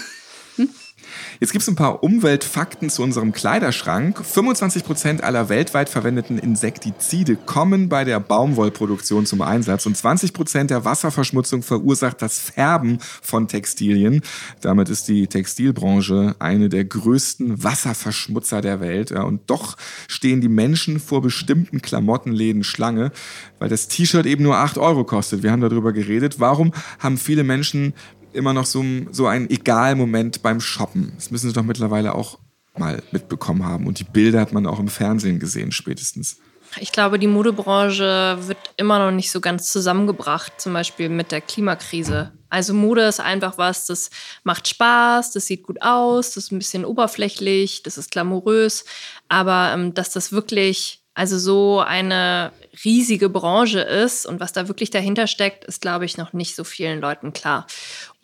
Jetzt gibt es ein paar Umweltfakten zu unserem Kleiderschrank. 25% aller weltweit verwendeten Insektizide kommen bei der Baumwollproduktion zum Einsatz und 20% der Wasserverschmutzung verursacht das Färben von Textilien. Damit ist die Textilbranche eine der größten Wasserverschmutzer der Welt. Und doch stehen die Menschen vor bestimmten Klamottenläden Schlange, weil das T-Shirt eben nur 8 Euro kostet. Wir haben darüber geredet. Warum haben viele Menschen immer noch so, so ein Egal-Moment beim Shoppen. Das müssen sie doch mittlerweile auch mal mitbekommen haben. Und die Bilder hat man auch im Fernsehen gesehen, spätestens. Ich glaube, die Modebranche wird immer noch nicht so ganz zusammengebracht, zum Beispiel mit der Klimakrise. Also Mode ist einfach was, das macht Spaß, das sieht gut aus, das ist ein bisschen oberflächlich, das ist glamourös, aber ähm, dass das wirklich also so eine riesige Branche ist und was da wirklich dahinter steckt, ist, glaube ich, noch nicht so vielen Leuten klar.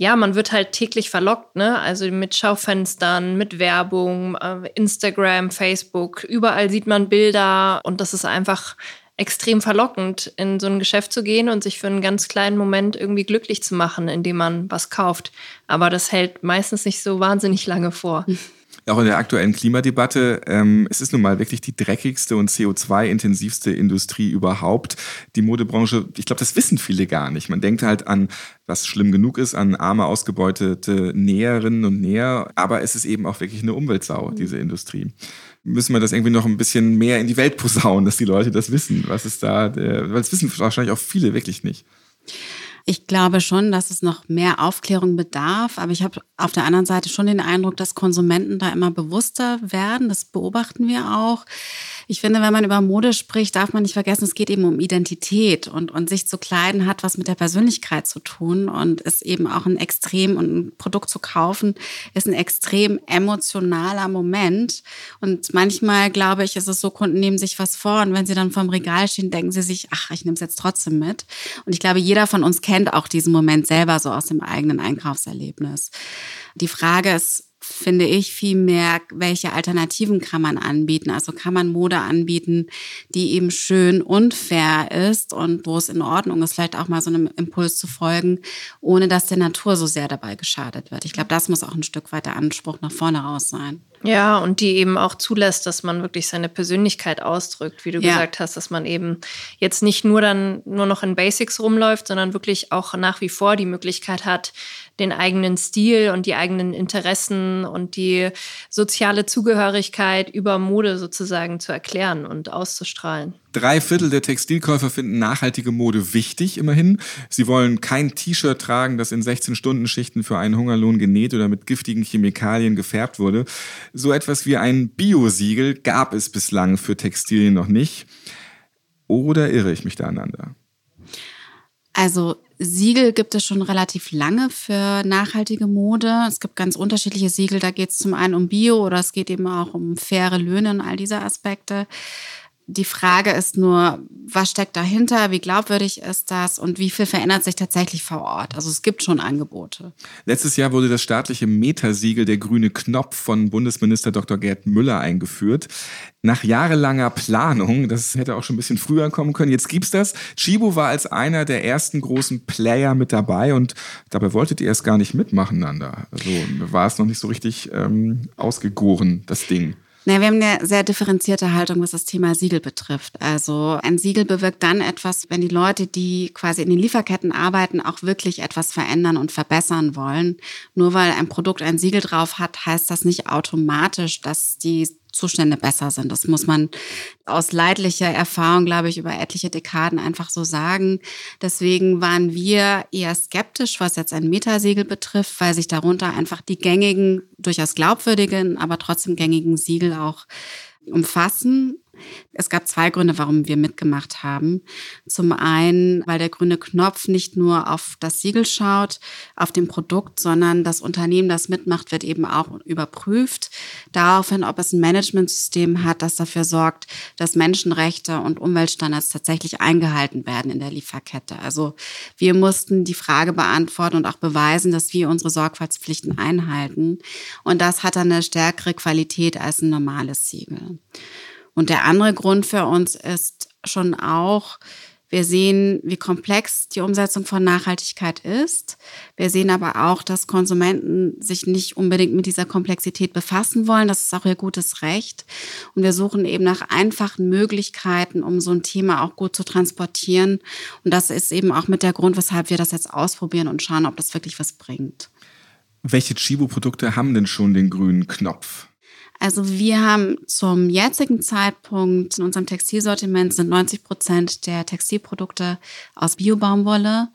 Ja, man wird halt täglich verlockt, ne? Also mit Schaufenstern, mit Werbung, äh, Instagram, Facebook, überall sieht man Bilder und das ist einfach extrem verlockend, in so ein Geschäft zu gehen und sich für einen ganz kleinen Moment irgendwie glücklich zu machen, indem man was kauft. Aber das hält meistens nicht so wahnsinnig lange vor. Auch in der aktuellen Klimadebatte, ähm, es ist nun mal wirklich die dreckigste und CO2-intensivste Industrie überhaupt. Die Modebranche, ich glaube, das wissen viele gar nicht. Man denkt halt an, was schlimm genug ist, an arme, ausgebeutete Näherinnen und Näher. Aber es ist eben auch wirklich eine Umweltsau, diese Industrie. Müssen wir das irgendwie noch ein bisschen mehr in die Welt posaunen, dass die Leute das wissen, was ist da, der, weil es wissen wahrscheinlich auch viele wirklich nicht. Ich glaube schon, dass es noch mehr Aufklärung bedarf, aber ich habe auf der anderen Seite schon den Eindruck, dass Konsumenten da immer bewusster werden. Das beobachten wir auch. Ich finde, wenn man über Mode spricht, darf man nicht vergessen, es geht eben um Identität und, und sich zu kleiden hat was mit der Persönlichkeit zu tun und ist eben auch ein extrem und ein Produkt zu kaufen ist ein extrem emotionaler Moment. Und manchmal glaube ich, ist es so, Kunden nehmen sich was vor und wenn sie dann vorm Regal stehen, denken sie sich, ach, ich nehme es jetzt trotzdem mit. Und ich glaube, jeder von uns kennt auch diesen Moment selber so aus dem eigenen Einkaufserlebnis. Die Frage ist, finde ich, viel mehr, welche Alternativen kann man anbieten. Also kann man Mode anbieten, die eben schön und fair ist und wo es in Ordnung ist, vielleicht auch mal so einem Impuls zu folgen, ohne dass der Natur so sehr dabei geschadet wird. Ich glaube, das muss auch ein Stück weit der Anspruch nach vorne raus sein. Ja, und die eben auch zulässt, dass man wirklich seine Persönlichkeit ausdrückt, wie du ja. gesagt hast, dass man eben jetzt nicht nur dann nur noch in Basics rumläuft, sondern wirklich auch nach wie vor die Möglichkeit hat, den eigenen Stil und die eigenen Interessen und die soziale Zugehörigkeit über Mode sozusagen zu erklären und auszustrahlen. Drei Viertel der Textilkäufer finden nachhaltige Mode wichtig, immerhin. Sie wollen kein T-Shirt tragen, das in 16-Stunden-Schichten für einen Hungerlohn genäht oder mit giftigen Chemikalien gefärbt wurde. So etwas wie ein Bio-Siegel gab es bislang für Textilien noch nicht. Oder irre ich mich da aneinander? Also Siegel gibt es schon relativ lange für nachhaltige Mode. Es gibt ganz unterschiedliche Siegel. Da geht es zum einen um Bio oder es geht eben auch um faire Löhne und all diese Aspekte. Die Frage ist nur, was steckt dahinter, wie glaubwürdig ist das und wie viel verändert sich tatsächlich vor Ort? Also es gibt schon Angebote. Letztes Jahr wurde das staatliche Metasiegel der grüne Knopf von Bundesminister Dr. Gerd Müller eingeführt. Nach jahrelanger Planung, das hätte auch schon ein bisschen früher kommen können, jetzt gibt's das. Chibo war als einer der ersten großen Player mit dabei und dabei wolltet ihr erst gar nicht mitmachen, Nanda. Also war es noch nicht so richtig ähm, ausgegoren, das Ding. Na, wir haben eine sehr differenzierte Haltung, was das Thema Siegel betrifft. Also ein Siegel bewirkt dann etwas, wenn die Leute, die quasi in den Lieferketten arbeiten, auch wirklich etwas verändern und verbessern wollen. Nur weil ein Produkt ein Siegel drauf hat, heißt das nicht automatisch, dass die Zustände besser sind. Das muss man aus leidlicher Erfahrung, glaube ich, über etliche Dekaden einfach so sagen. Deswegen waren wir eher skeptisch, was jetzt ein Metasiegel betrifft, weil sich darunter einfach die gängigen, durchaus glaubwürdigen, aber trotzdem gängigen Siegel auch umfassen. Es gab zwei Gründe, warum wir mitgemacht haben. Zum einen, weil der grüne Knopf nicht nur auf das Siegel schaut, auf dem Produkt, sondern das Unternehmen, das mitmacht, wird eben auch überprüft. Daraufhin, ob es ein Managementsystem hat, das dafür sorgt, dass Menschenrechte und Umweltstandards tatsächlich eingehalten werden in der Lieferkette. Also wir mussten die Frage beantworten und auch beweisen, dass wir unsere Sorgfaltspflichten einhalten. Und das hat dann eine stärkere Qualität als ein normales Siegel. Und der andere Grund für uns ist schon auch, wir sehen, wie komplex die Umsetzung von Nachhaltigkeit ist. Wir sehen aber auch, dass Konsumenten sich nicht unbedingt mit dieser Komplexität befassen wollen. Das ist auch ihr gutes Recht. Und wir suchen eben nach einfachen Möglichkeiten, um so ein Thema auch gut zu transportieren. Und das ist eben auch mit der Grund, weshalb wir das jetzt ausprobieren und schauen, ob das wirklich was bringt. Welche Chibo-Produkte haben denn schon den grünen Knopf? Also wir haben zum jetzigen Zeitpunkt in unserem Textilsortiment sind 90 Prozent der Textilprodukte aus Biobaumwolle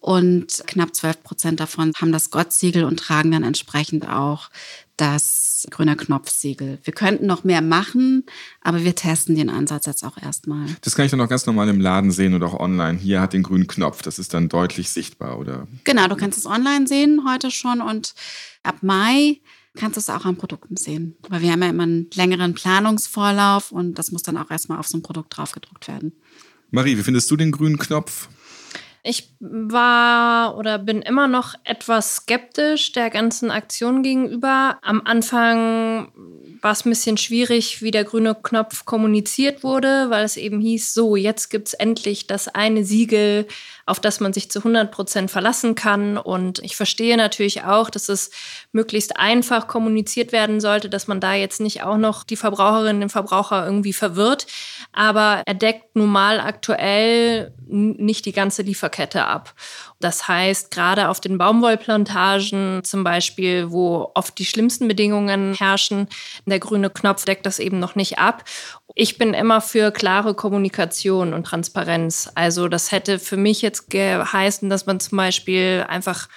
und knapp 12 Prozent davon haben das Gott-Siegel und tragen dann entsprechend auch das grüne Knopfsiegel. Wir könnten noch mehr machen, aber wir testen den Ansatz jetzt auch erstmal. Das kann ich dann auch ganz normal im Laden sehen oder auch online. Hier hat den grünen Knopf, das ist dann deutlich sichtbar, oder? Genau, du kannst es online sehen heute schon und ab Mai kannst du es auch an Produkten sehen. Weil wir haben ja immer einen längeren Planungsvorlauf und das muss dann auch erstmal auf so ein Produkt draufgedruckt werden. Marie, wie findest du den grünen Knopf? Ich war oder bin immer noch etwas skeptisch der ganzen Aktion gegenüber. Am Anfang war es ein bisschen schwierig, wie der grüne Knopf kommuniziert wurde, weil es eben hieß, so, jetzt gibt es endlich das eine Siegel, auf das man sich zu 100 Prozent verlassen kann. Und ich verstehe natürlich auch, dass es möglichst einfach kommuniziert werden sollte, dass man da jetzt nicht auch noch die Verbraucherinnen, den Verbraucher irgendwie verwirrt. Aber er deckt nun mal aktuell nicht die ganze Lieferkette ab. Das heißt, gerade auf den Baumwollplantagen zum Beispiel, wo oft die schlimmsten Bedingungen herrschen, der grüne Knopf deckt das eben noch nicht ab. Ich bin immer für klare Kommunikation und Transparenz. Also das hätte für mich jetzt geheißen, dass man zum Beispiel einfach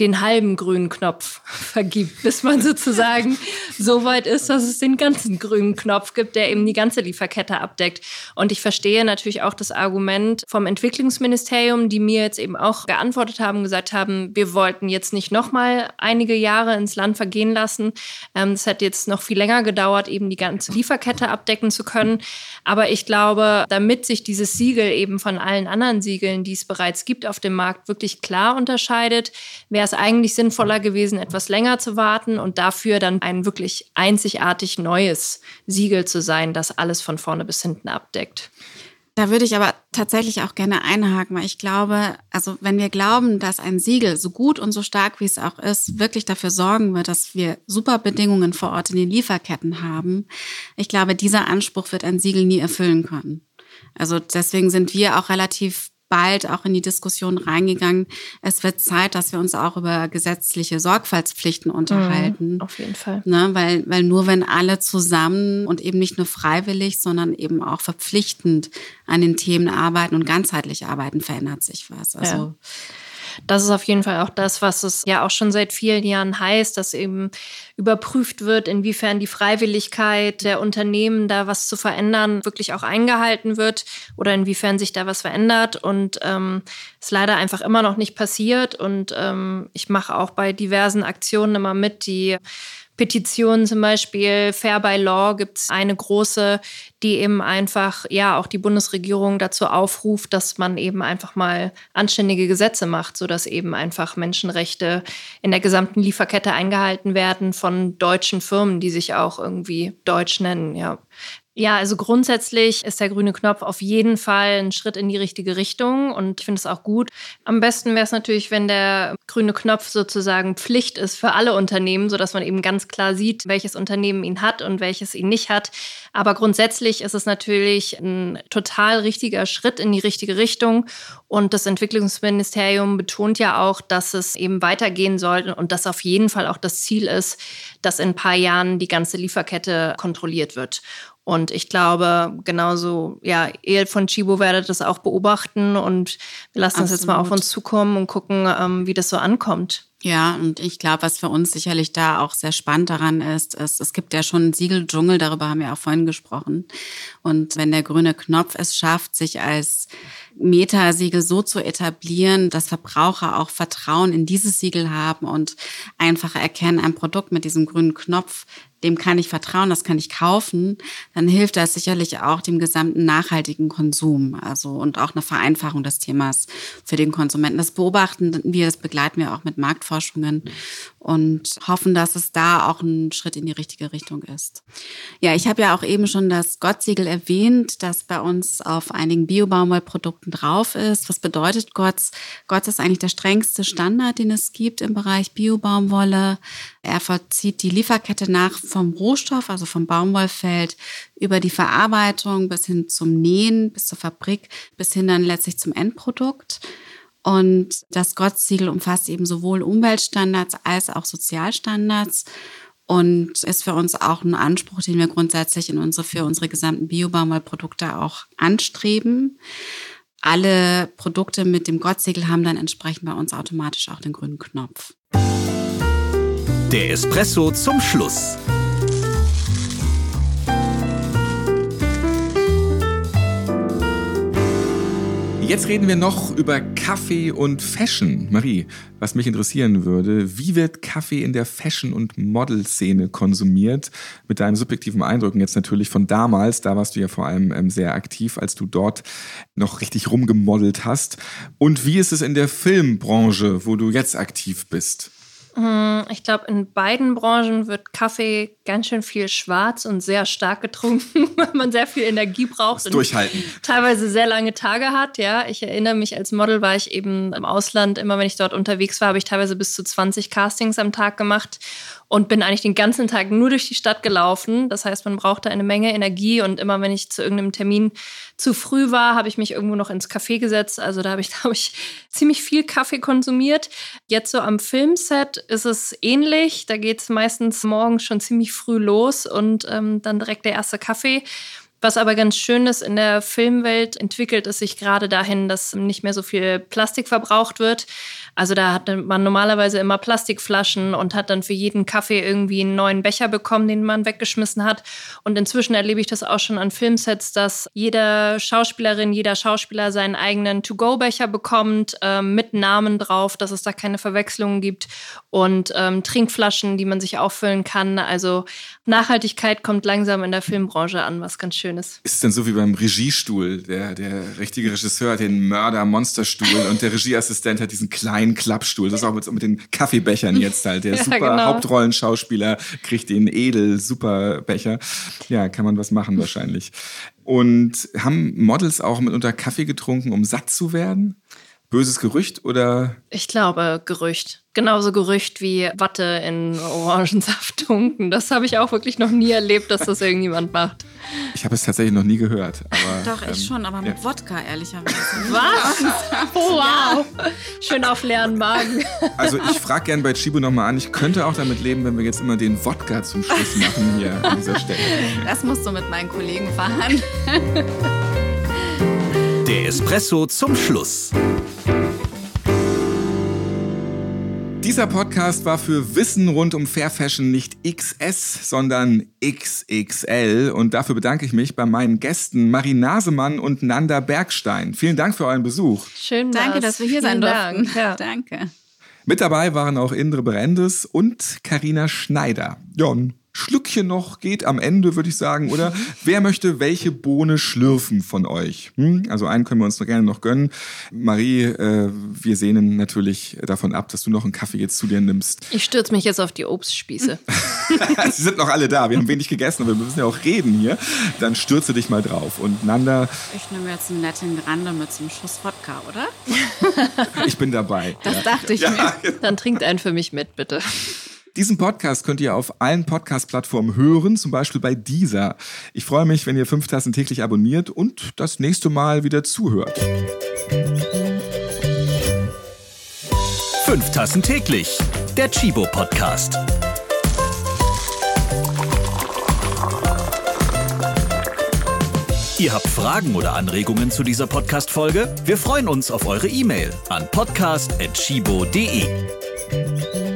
den halben grünen Knopf vergibt, bis man sozusagen so weit ist, dass es den ganzen grünen Knopf gibt, der eben die ganze Lieferkette abdeckt. Und ich verstehe natürlich auch das Argument vom Entwicklungsministerium, die mir jetzt eben auch geantwortet haben, gesagt haben, wir wollten jetzt nicht noch mal einige Jahre ins Land vergehen lassen. Ähm, es hat jetzt noch viel länger gedauert, eben die ganze Lieferkette abdecken zu können. Aber ich glaube, damit sich dieses Siegel eben von allen anderen Siegeln, die es bereits gibt auf dem Markt, wirklich klar unterscheidet, wäre es eigentlich sinnvoller gewesen, etwas länger zu warten und dafür dann ein wirklich einzigartig neues Siegel zu sein, das alles von vorne bis hinten abdeckt. Da würde ich aber tatsächlich auch gerne einhaken, weil ich glaube, also wenn wir glauben, dass ein Siegel, so gut und so stark wie es auch ist, wirklich dafür sorgen wird, dass wir super Bedingungen vor Ort in den Lieferketten haben, ich glaube, dieser Anspruch wird ein Siegel nie erfüllen können. Also deswegen sind wir auch relativ bald auch in die Diskussion reingegangen. Es wird Zeit, dass wir uns auch über gesetzliche Sorgfaltspflichten unterhalten. Mhm, auf jeden Fall. Ne, weil, weil nur wenn alle zusammen und eben nicht nur freiwillig, sondern eben auch verpflichtend an den Themen arbeiten und ganzheitlich arbeiten, verändert sich was. Also ja. Das ist auf jeden Fall auch das, was es ja auch schon seit vielen Jahren heißt, dass eben überprüft wird, inwiefern die Freiwilligkeit der Unternehmen, da was zu verändern, wirklich auch eingehalten wird oder inwiefern sich da was verändert. Und ähm, ist leider einfach immer noch nicht passiert. Und ähm, ich mache auch bei diversen Aktionen immer mit, die Petitionen zum Beispiel, Fair by Law gibt es eine große, die eben einfach, ja, auch die Bundesregierung dazu aufruft, dass man eben einfach mal anständige Gesetze macht, sodass eben einfach Menschenrechte in der gesamten Lieferkette eingehalten werden von deutschen Firmen, die sich auch irgendwie deutsch nennen, ja. Ja, also grundsätzlich ist der grüne Knopf auf jeden Fall ein Schritt in die richtige Richtung und ich finde es auch gut. Am besten wäre es natürlich, wenn der grüne Knopf sozusagen Pflicht ist für alle Unternehmen, sodass man eben ganz klar sieht, welches Unternehmen ihn hat und welches ihn nicht hat. Aber grundsätzlich ist es natürlich ein total richtiger Schritt in die richtige Richtung und das Entwicklungsministerium betont ja auch, dass es eben weitergehen soll und dass auf jeden Fall auch das Ziel ist, dass in ein paar Jahren die ganze Lieferkette kontrolliert wird. Und ich glaube, genauso, ja, ihr von Chibo werdet das auch beobachten und wir lassen Absolut. das jetzt mal auf uns zukommen und gucken, ähm, wie das so ankommt. Ja, und ich glaube, was für uns sicherlich da auch sehr spannend daran ist, ist, es gibt ja schon einen Siegeldschungel, darüber haben wir auch vorhin gesprochen. Und wenn der grüne Knopf es schafft, sich als Metasiegel so zu etablieren, dass Verbraucher auch Vertrauen in dieses Siegel haben und einfach erkennen, ein Produkt mit diesem grünen Knopf dem kann ich vertrauen, das kann ich kaufen, dann hilft das sicherlich auch dem gesamten nachhaltigen Konsum, also und auch eine Vereinfachung des Themas für den Konsumenten. Das beobachten wir, das begleiten wir auch mit Marktforschungen und hoffen, dass es da auch ein Schritt in die richtige Richtung ist. Ja, ich habe ja auch eben schon das Gott-Siegel erwähnt, das bei uns auf einigen Bio-Baumwollprodukten drauf ist. Was bedeutet GOTS? GOTS ist eigentlich der strengste Standard, den es gibt im Bereich Bio-Baumwolle. Er vollzieht die Lieferkette nach vom Rohstoff, also vom Baumwollfeld, über die Verarbeitung bis hin zum Nähen, bis zur Fabrik, bis hin dann letztlich zum Endprodukt. Und das Gott-Siegel umfasst eben sowohl Umweltstandards als auch Sozialstandards und ist für uns auch ein Anspruch, den wir grundsätzlich in unsere, für unsere gesamten Biobaumwollprodukte auch anstreben. Alle Produkte mit dem Gott-Siegel haben dann entsprechend bei uns automatisch auch den grünen Knopf. Der Espresso zum Schluss. Jetzt reden wir noch über Kaffee und Fashion. Marie, was mich interessieren würde, wie wird Kaffee in der Fashion- und Model-Szene konsumiert? Mit deinen subjektiven Eindrücken jetzt natürlich von damals, da warst du ja vor allem ähm, sehr aktiv, als du dort noch richtig rumgemodelt hast. Und wie ist es in der Filmbranche, wo du jetzt aktiv bist? Hm, ich glaube, in beiden Branchen wird Kaffee ganz schön viel schwarz und sehr stark getrunken, weil man sehr viel Energie braucht und durchhalten. teilweise sehr lange Tage hat. Ja, ich erinnere mich, als Model war ich eben im Ausland. Immer wenn ich dort unterwegs war, habe ich teilweise bis zu 20 Castings am Tag gemacht und bin eigentlich den ganzen Tag nur durch die Stadt gelaufen. Das heißt, man brauchte eine Menge Energie und immer wenn ich zu irgendeinem Termin zu früh war, habe ich mich irgendwo noch ins Café gesetzt. Also da habe ich, glaube ich, ziemlich viel Kaffee konsumiert. Jetzt so am Filmset ist es ähnlich. Da geht es meistens morgens schon ziemlich früh los und ähm, dann direkt der erste Kaffee. Was aber ganz schön ist, in der Filmwelt entwickelt es sich gerade dahin, dass nicht mehr so viel Plastik verbraucht wird. Also da hatte man normalerweise immer Plastikflaschen und hat dann für jeden Kaffee irgendwie einen neuen Becher bekommen, den man weggeschmissen hat. Und inzwischen erlebe ich das auch schon an Filmsets, dass jede Schauspielerin, jeder Schauspieler seinen eigenen To-Go-Becher bekommt äh, mit Namen drauf, dass es da keine Verwechslungen gibt und ähm, Trinkflaschen, die man sich auffüllen kann. Also Nachhaltigkeit kommt langsam in der Filmbranche an, was ganz schön ist. Ist es denn so wie beim Regiestuhl? Der, der richtige Regisseur hat den Mörder-Monsterstuhl und der Regieassistent hat diesen kleinen Klappstuhl. Das ist auch mit, mit den Kaffeebechern jetzt halt. Der Ja, super genau. Hauptrollenschauspieler kriegt den edel super Becher. Ja, kann man was machen wahrscheinlich. Und haben Models auch mitunter Kaffee getrunken, um satt zu werden? Böses Gerücht oder Ich glaube, Gerücht. Genauso Gerücht wie Watte in Orangensaft tunken. Das habe ich auch wirklich noch nie erlebt, dass das irgendjemand macht. ich habe es tatsächlich noch nie gehört. Aber, Doch, ich ähm, schon, aber mit ja. Wodka, ehrlicherweise. Was? Oh, wow. Schön auf leeren Magen. Also ich frage gern bei Chibo nochmal an. Ich könnte auch damit leben, wenn wir jetzt immer den Wodka zum Schluss machen hier an dieser Stelle. Das musst du mit meinen Kollegen verhandeln. Der Espresso zum Schluss. Dieser Podcast war für Wissen rund um Fair Fashion nicht XS, sondern XXL. Und dafür bedanke ich mich bei meinen Gästen Marie Nasemann und Nanda Bergstein. Vielen Dank für euren Besuch. Schön Danke, war's. dass wir hier sein Vielen durften. Dank. Ja. Danke. Mit dabei waren auch Indre Berendes und Karina Schneider. Ein Schlückchen noch geht am Ende, würde ich sagen, oder? Wer möchte welche Bohne schlürfen von euch? Hm? Also einen können wir uns noch gerne noch gönnen. Marie, äh, wir sehnen natürlich davon ab, dass du noch einen Kaffee jetzt zu dir nimmst. Ich stürze mich jetzt auf die Obstspieße. Sie sind noch alle da. Wir haben wenig gegessen, aber wir müssen ja auch reden hier. Dann stürze dich mal drauf. Und Nanda, Ich nehme jetzt einen netten Grande mit so einem Schuss Wodka, oder? ich bin dabei. Das dachte ich mir. Dann trinkt einen für mich mit, bitte. Diesen Podcast könnt ihr auf allen Podcast-Plattformen hören, zum Beispiel bei dieser. Ich freue mich, wenn ihr fünf Tassen täglich abonniert und das nächste Mal wieder zuhört. Fünf Tassen täglich. Der Chibo Podcast. Ihr habt Fragen oder Anregungen zu dieser Podcast-Folge? Wir freuen uns auf eure E-Mail an podcast.chibo.de.